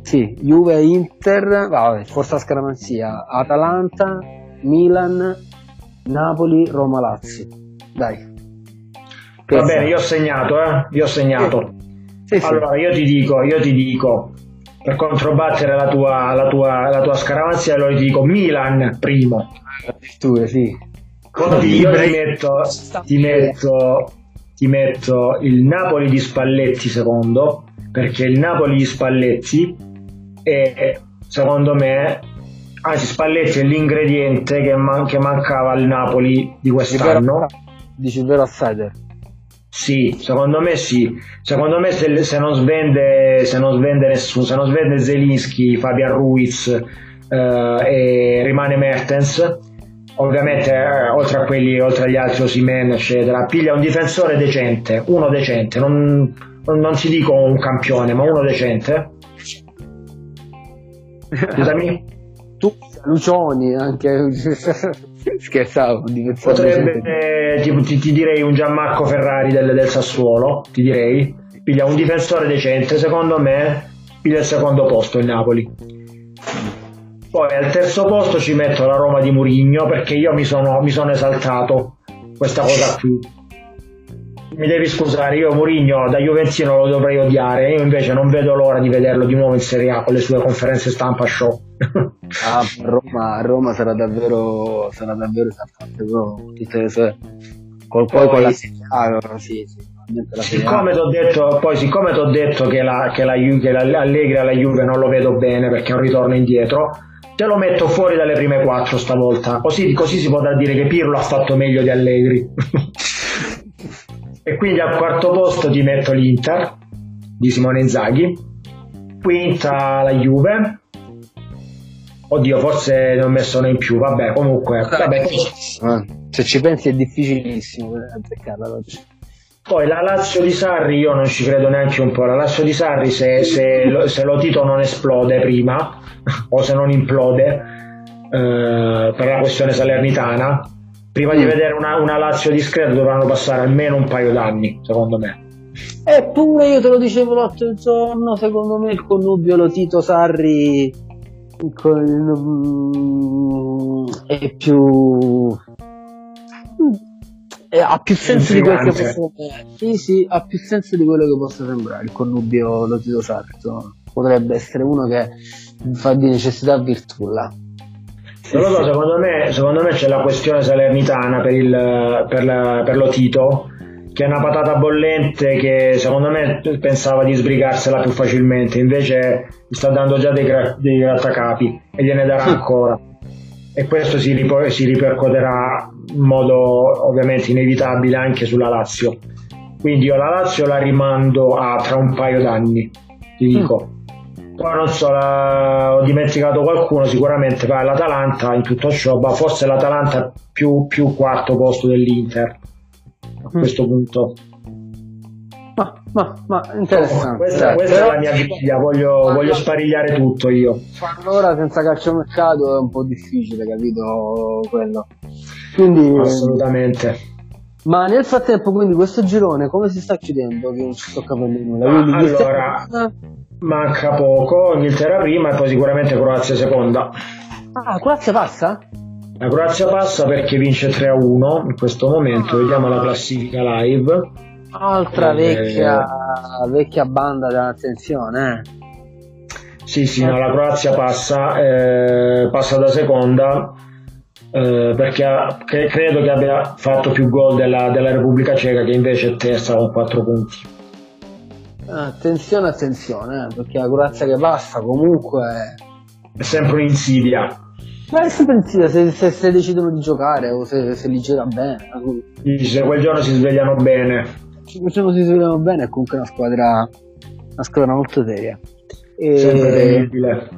sì, Juve, Inter, vabbè, forza scaramanzia, Atalanta, Milan, Napoli, Roma, Lazio. Dai. Va bene, io ho segnato, eh? Io ho segnato. Sì, sì. Allora, io ti dico, io ti dico, per controbattere la tua, la tua, la tua scaramanzia, allora ti dico Milan primo. Tu, sì. Così io ti metto, ti metto, ti metto il Napoli di Spalletti secondo perché il Napoli di Spalletti è secondo me anzi Spalletti è l'ingrediente che, man- che mancava al Napoli di quest'anno dici il vero outsider sì, secondo me sì. Secondo me se, se, non svende se non svende nessuno, se non svende Zelinski, Fabian Ruiz eh, e rimane Mertens, ovviamente eh, oltre a quelli, oltre agli altri Osimen, eccetera, piglia un difensore decente, uno decente, non, non ti dico un campione, ma uno decente. *laughs* Scusami? Lucioni, anche *laughs* scherzavo. Potrebbe, eh, ti, ti, direi un Gianmarco Ferrari del, del Sassuolo, ti direi. Piglia un difensore decente, secondo me, piglia il secondo posto il Napoli. Poi al terzo posto ci metto la Roma di Murigno perché io mi sono, mi sono esaltato questa cosa qui mi devi scusare, io Mourinho da Juventino lo dovrei odiare, io invece non vedo l'ora di vederlo di nuovo in Serie A con le sue conferenze stampa show. *laughs* ah, Roma, Roma sarà davvero sarà davvero esaltante, tutte le sue col poi, con la Serie A, sì, sì. Siccome ti ho detto, poi siccome ti ho detto che, la, che, la, che la Allegri alla Juve non lo vedo bene perché è un ritorno indietro, te lo metto fuori dalle prime quattro stavolta, così, così si potrà dire che Pirlo ha fatto meglio di Allegri. *laughs* e quindi al quarto posto ti metto l'Inter di Simone Inzaghi quinta la Juve oddio forse ne ho messo una in più vabbè comunque vabbè. se ci pensi è difficilissimo azzeccarla poi la Lazio di Sarri io non ci credo neanche un po' la Lazio di Sarri se, se, lo, se lo Tito non esplode prima *laughs* o se non implode eh, per la questione salernitana prima di mm. vedere una, una Lazio discreta dovranno passare almeno un paio d'anni, secondo me. Eppure io te lo dicevo l'altro giorno, secondo me il connubio lo Tito Sarri con, mm, è più è, ha più senso di quello che possa. Sì, sì, ha più senso di quello che possa sembrare il connubio lo Tito. Insomma. Potrebbe essere uno che fa di necessità virtù là. Non lo so, secondo me, secondo me c'è la questione salernitana per, il, per, la, per lo Tito, che è una patata bollente che secondo me pensava di sbrigarsela più facilmente, invece gli sta dando già dei, dei grattacapi e gliene darà *laughs* ancora. E questo si, rip- si ripercuoterà in modo ovviamente inevitabile anche sulla Lazio. Quindi io la Lazio la rimando a tra un paio d'anni, ti dico. Mm poi non so, la... ho dimenticato qualcuno, sicuramente va l'Atalanta in tutto ciò, ma forse l'Atalanta più, più quarto posto dell'Inter a questo punto. Ma, ma, ma interessante. questa, questa Però... è la mia vita, voglio, voglio sparigliare tutto io. Allora senza calciomercato è un po' difficile, capito quello. Quindi, Assolutamente. Ma nel frattempo, quindi, questo girone come si sta chiudendo? Che non ci sto capendo nulla. Ah, allora, manca poco, Inghilterra prima e poi sicuramente Croazia seconda. Ah, Croazia passa? La Croazia passa perché vince 3-1 in questo momento, vediamo la classifica live. Altra eh, vecchia, vecchia banda dell'attenzione. Eh. Sì, sì, no, la Croazia passa, eh, passa da seconda eh, perché ha, che, credo che abbia fatto più gol della, della Repubblica Ceca che invece è terza con 4 punti. Attenzione, attenzione, eh, perché la corazza che passa comunque è sempre un'insidia. Ma è sempre un'insidia se, se, se, decidono di giocare o se, se li gioca bene. Dici, se quel giorno si svegliano bene. Se quel giorno si svegliano bene è comunque una squadra, una squadra molto seria. E... Sempre terribile.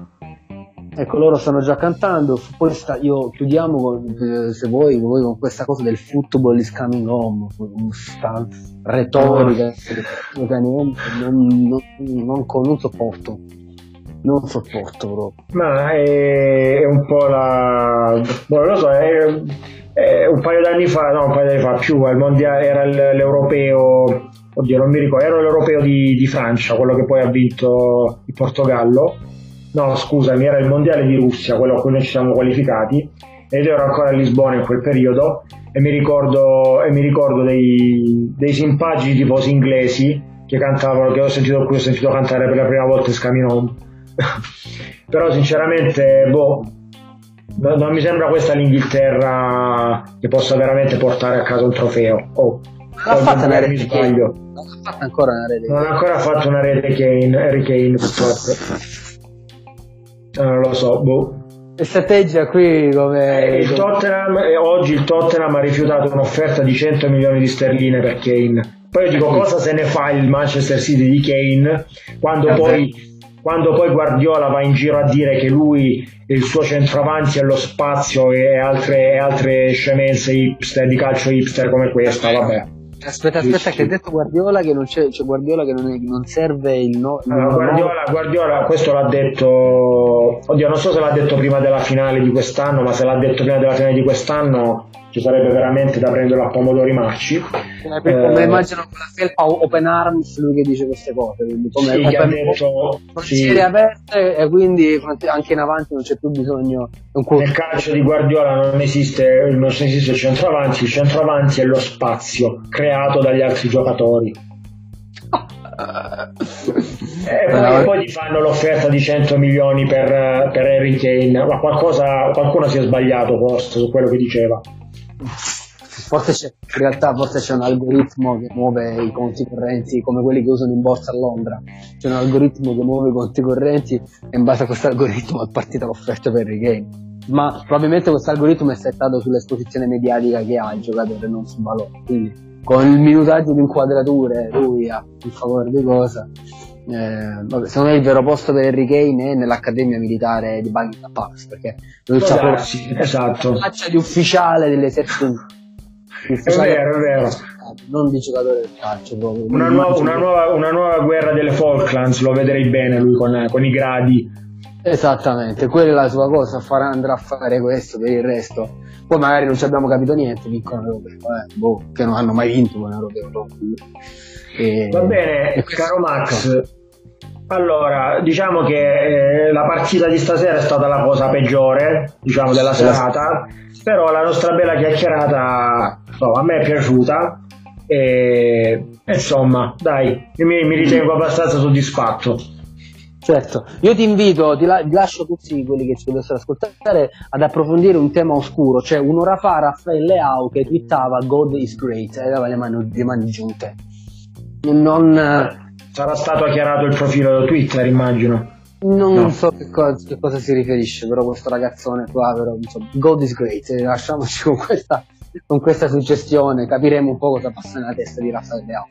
Ecco, loro stanno già cantando. Poi sta, io chiudiamo con, eh, se vuoi, voi, con questa cosa del football is coming home, questa retorica *laughs* oh. non, non, non, non, sopporto. Non sopporto proprio. Ma è, è un po' la. Boh, lo so, è, è un paio d'anni fa, no, un paio d'anni fa più, al mondiale era l'europeo. Oddio, non mi ricordo, era l'europeo di, di Francia, quello che poi ha vinto il Portogallo no scusami, era il mondiale di Russia, quello a cui noi ci siamo qualificati, ed ero ancora a Lisbona in quel periodo e mi ricordo, e mi ricordo dei, dei simpatici tifosi inglesi che cantavano, che ho sentito ho sentito cantare per la prima volta Scaminon. *laughs* Però sinceramente, boh, non mi sembra questa l'Inghilterra che possa veramente portare a casa un trofeo. Oh, una rete Kane. Non ha fatto ancora una rete. Non ha ancora fatto una rete Kane, Harry Kane purtroppo. Eh, non lo so, boh. Strategia qui come... Eh, il Tottenham, eh, oggi il Tottenham ha rifiutato un'offerta di 100 milioni di sterline per Kane. Poi io dico cosa se ne fa il Manchester City di Kane quando poi, quando poi Guardiola va in giro a dire che lui il suo centravanti è lo spazio e altre, altre scemenze hipster di calcio hipster come questa, vabbè. Aspetta, aspetta, che ha detto Guardiola che non c'è, c'è Guardiola che non, è, non serve il no. Allora, Guardiola, Guardiola, questo l'ha detto. Oddio, non so se l'ha detto prima della finale di quest'anno, ma se l'ha detto prima della finale di quest'anno ci sarebbe veramente da prenderlo a pomodori marci. Eh, come eh, immagino con la felpa open arms lui che dice queste cose, quindi come sì, open, detto, sì. aperte e quindi anche in avanti non c'è più bisogno. Nel calcio di Guardiola non esiste, non esiste il centroavanti, il centroavanti è lo spazio creato dagli altri giocatori. *laughs* e poi, poi, ti fanno l'offerta di 100 milioni per, per Harry Kane ma qualcosa, qualcuno si è sbagliato forse su quello che diceva forse in realtà forse c'è un algoritmo che muove i conti correnti come quelli che usano in borsa a Londra. C'è un algoritmo che muove i conti correnti e in base a questo algoritmo *laughs* è partita l'offerta per i game. Ma probabilmente questo algoritmo è settato sull'esposizione mediatica che ha il giocatore non sul valore quindi con il minutaggio di inquadrature lui ha il favore di cosa eh, vabbè, secondo me il vero posto per Harry Kane è nell'accademia militare di Buckingham Palace perché lui sa proprio esatto. la faccia di ufficiale dell'esercito *laughs* è vero, è vero. Non di giocatore del calcio proprio. Una nuova, una, nuova, una nuova, guerra delle Falklands, lo vedrei bene lui con, con i gradi. Esattamente, quella è la sua cosa, farà, andrà a fare questo per il resto. Poi magari non ci abbiamo capito niente, vincono l'Europeo, eh, boh, che non hanno mai vinto con l'Europeo. No? E, Va bene, caro Max. Allora, diciamo che eh, la partita di stasera è stata la cosa peggiore, diciamo, della serata, però la nostra bella chiacchierata insomma, a me è piaciuta e insomma, dai, io mi, mi ritengo abbastanza soddisfatto. Certo, io ti invito, ti, la, ti, lascio tutti quelli che ci dovessero ascoltare ad approfondire un tema oscuro, cioè un'ora fa Raffaele Leao che twittava God is great e aveva le mani, le mani giunte. Non, Sarà stato chiarato il profilo Twitter, immagino. Non no. so che cosa, che cosa, si riferisce, però questo ragazzone qua, però, insomma, God is great, lasciamoci con questa con questa suggestione capiremo un po' cosa passa nella testa di Raffaele Leao.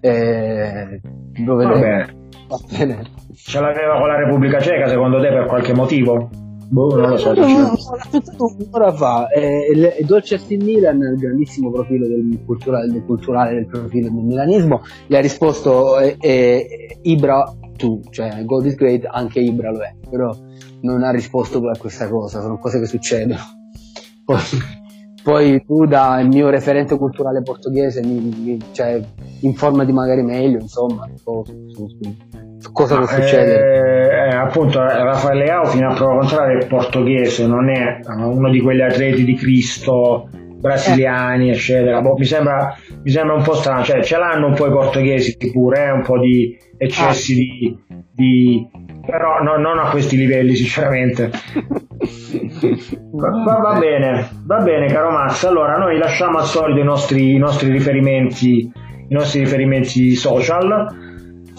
Eh, lo vedremo. Va bene. Ce l'aveva con la Repubblica Ceca secondo te per qualche motivo? Boh, non lo so. Un'ora fa. Eh, Dolce Astin Milan, il grandissimo profilo del culturale, del culturale del profilo del milanismo, gli ha risposto eh, eh, Ibra tu, cioè God is great, anche Ibra lo è, però non ha risposto a questa cosa, sono cose che succedono. *laughs* Poi, poi tu da il mio referente culturale portoghese mi, mi cioè, informati magari meglio insomma su, su, su cosa può succedere? eh, appunto Raffaele Leao fino a prova contraria è portoghese non è uno di quegli atleti di Cristo brasiliani eh. eccetera. Boh, mi, sembra, mi sembra un po' strano. Cioè ce l'hanno un po' i portoghesi pure eh, un po' di eccessi ah. di, di però no, non a questi livelli sinceramente. Va, va, bene va bene caro Max allora noi lasciamo al solito i nostri, i nostri riferimenti i nostri riferimenti social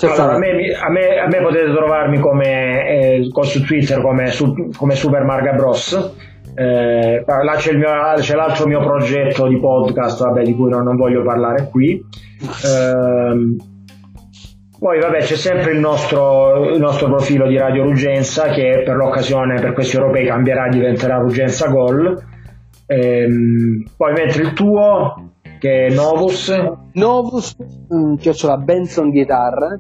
allora, a, me, a, me, a, me, potete trovarmi come eh, su Twitter come, su, come Super Marga Bros. Eh, là c'è, mio, c'è, l'altro mio progetto di podcast vabbè, di cui non, non voglio parlare qui. Eh, poi vabbè c'è sempre il nostro, il nostro, profilo di Radio Ruggenza che per l'occasione, per questi europei cambierà, diventerà Ruggenza Gol. Ehm, poi mentre il tuo, che è Novus. Novus, chiocciola Benson Guitar,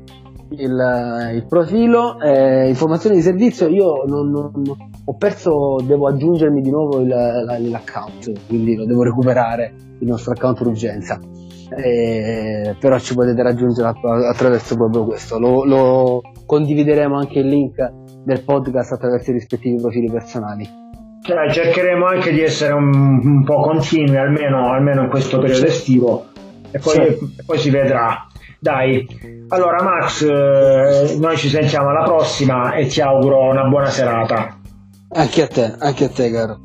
il, il profilo. Eh, informazioni di servizio, io non, non, ho perso, devo aggiungermi di nuovo il, l'account, quindi lo devo recuperare, il nostro account Ruggenza eh, però ci potete raggiungere attraverso proprio questo. Lo, lo, condivideremo anche il link del podcast attraverso i rispettivi profili personali. Cioè, cercheremo anche di essere un, un po' continui, almeno, almeno, in questo periodo estivo, e poi, sì. poi si vedrà. Dai, allora Max, eh, noi ci sentiamo alla prossima e ti auguro una buona serata. Anche a te, anche a te caro.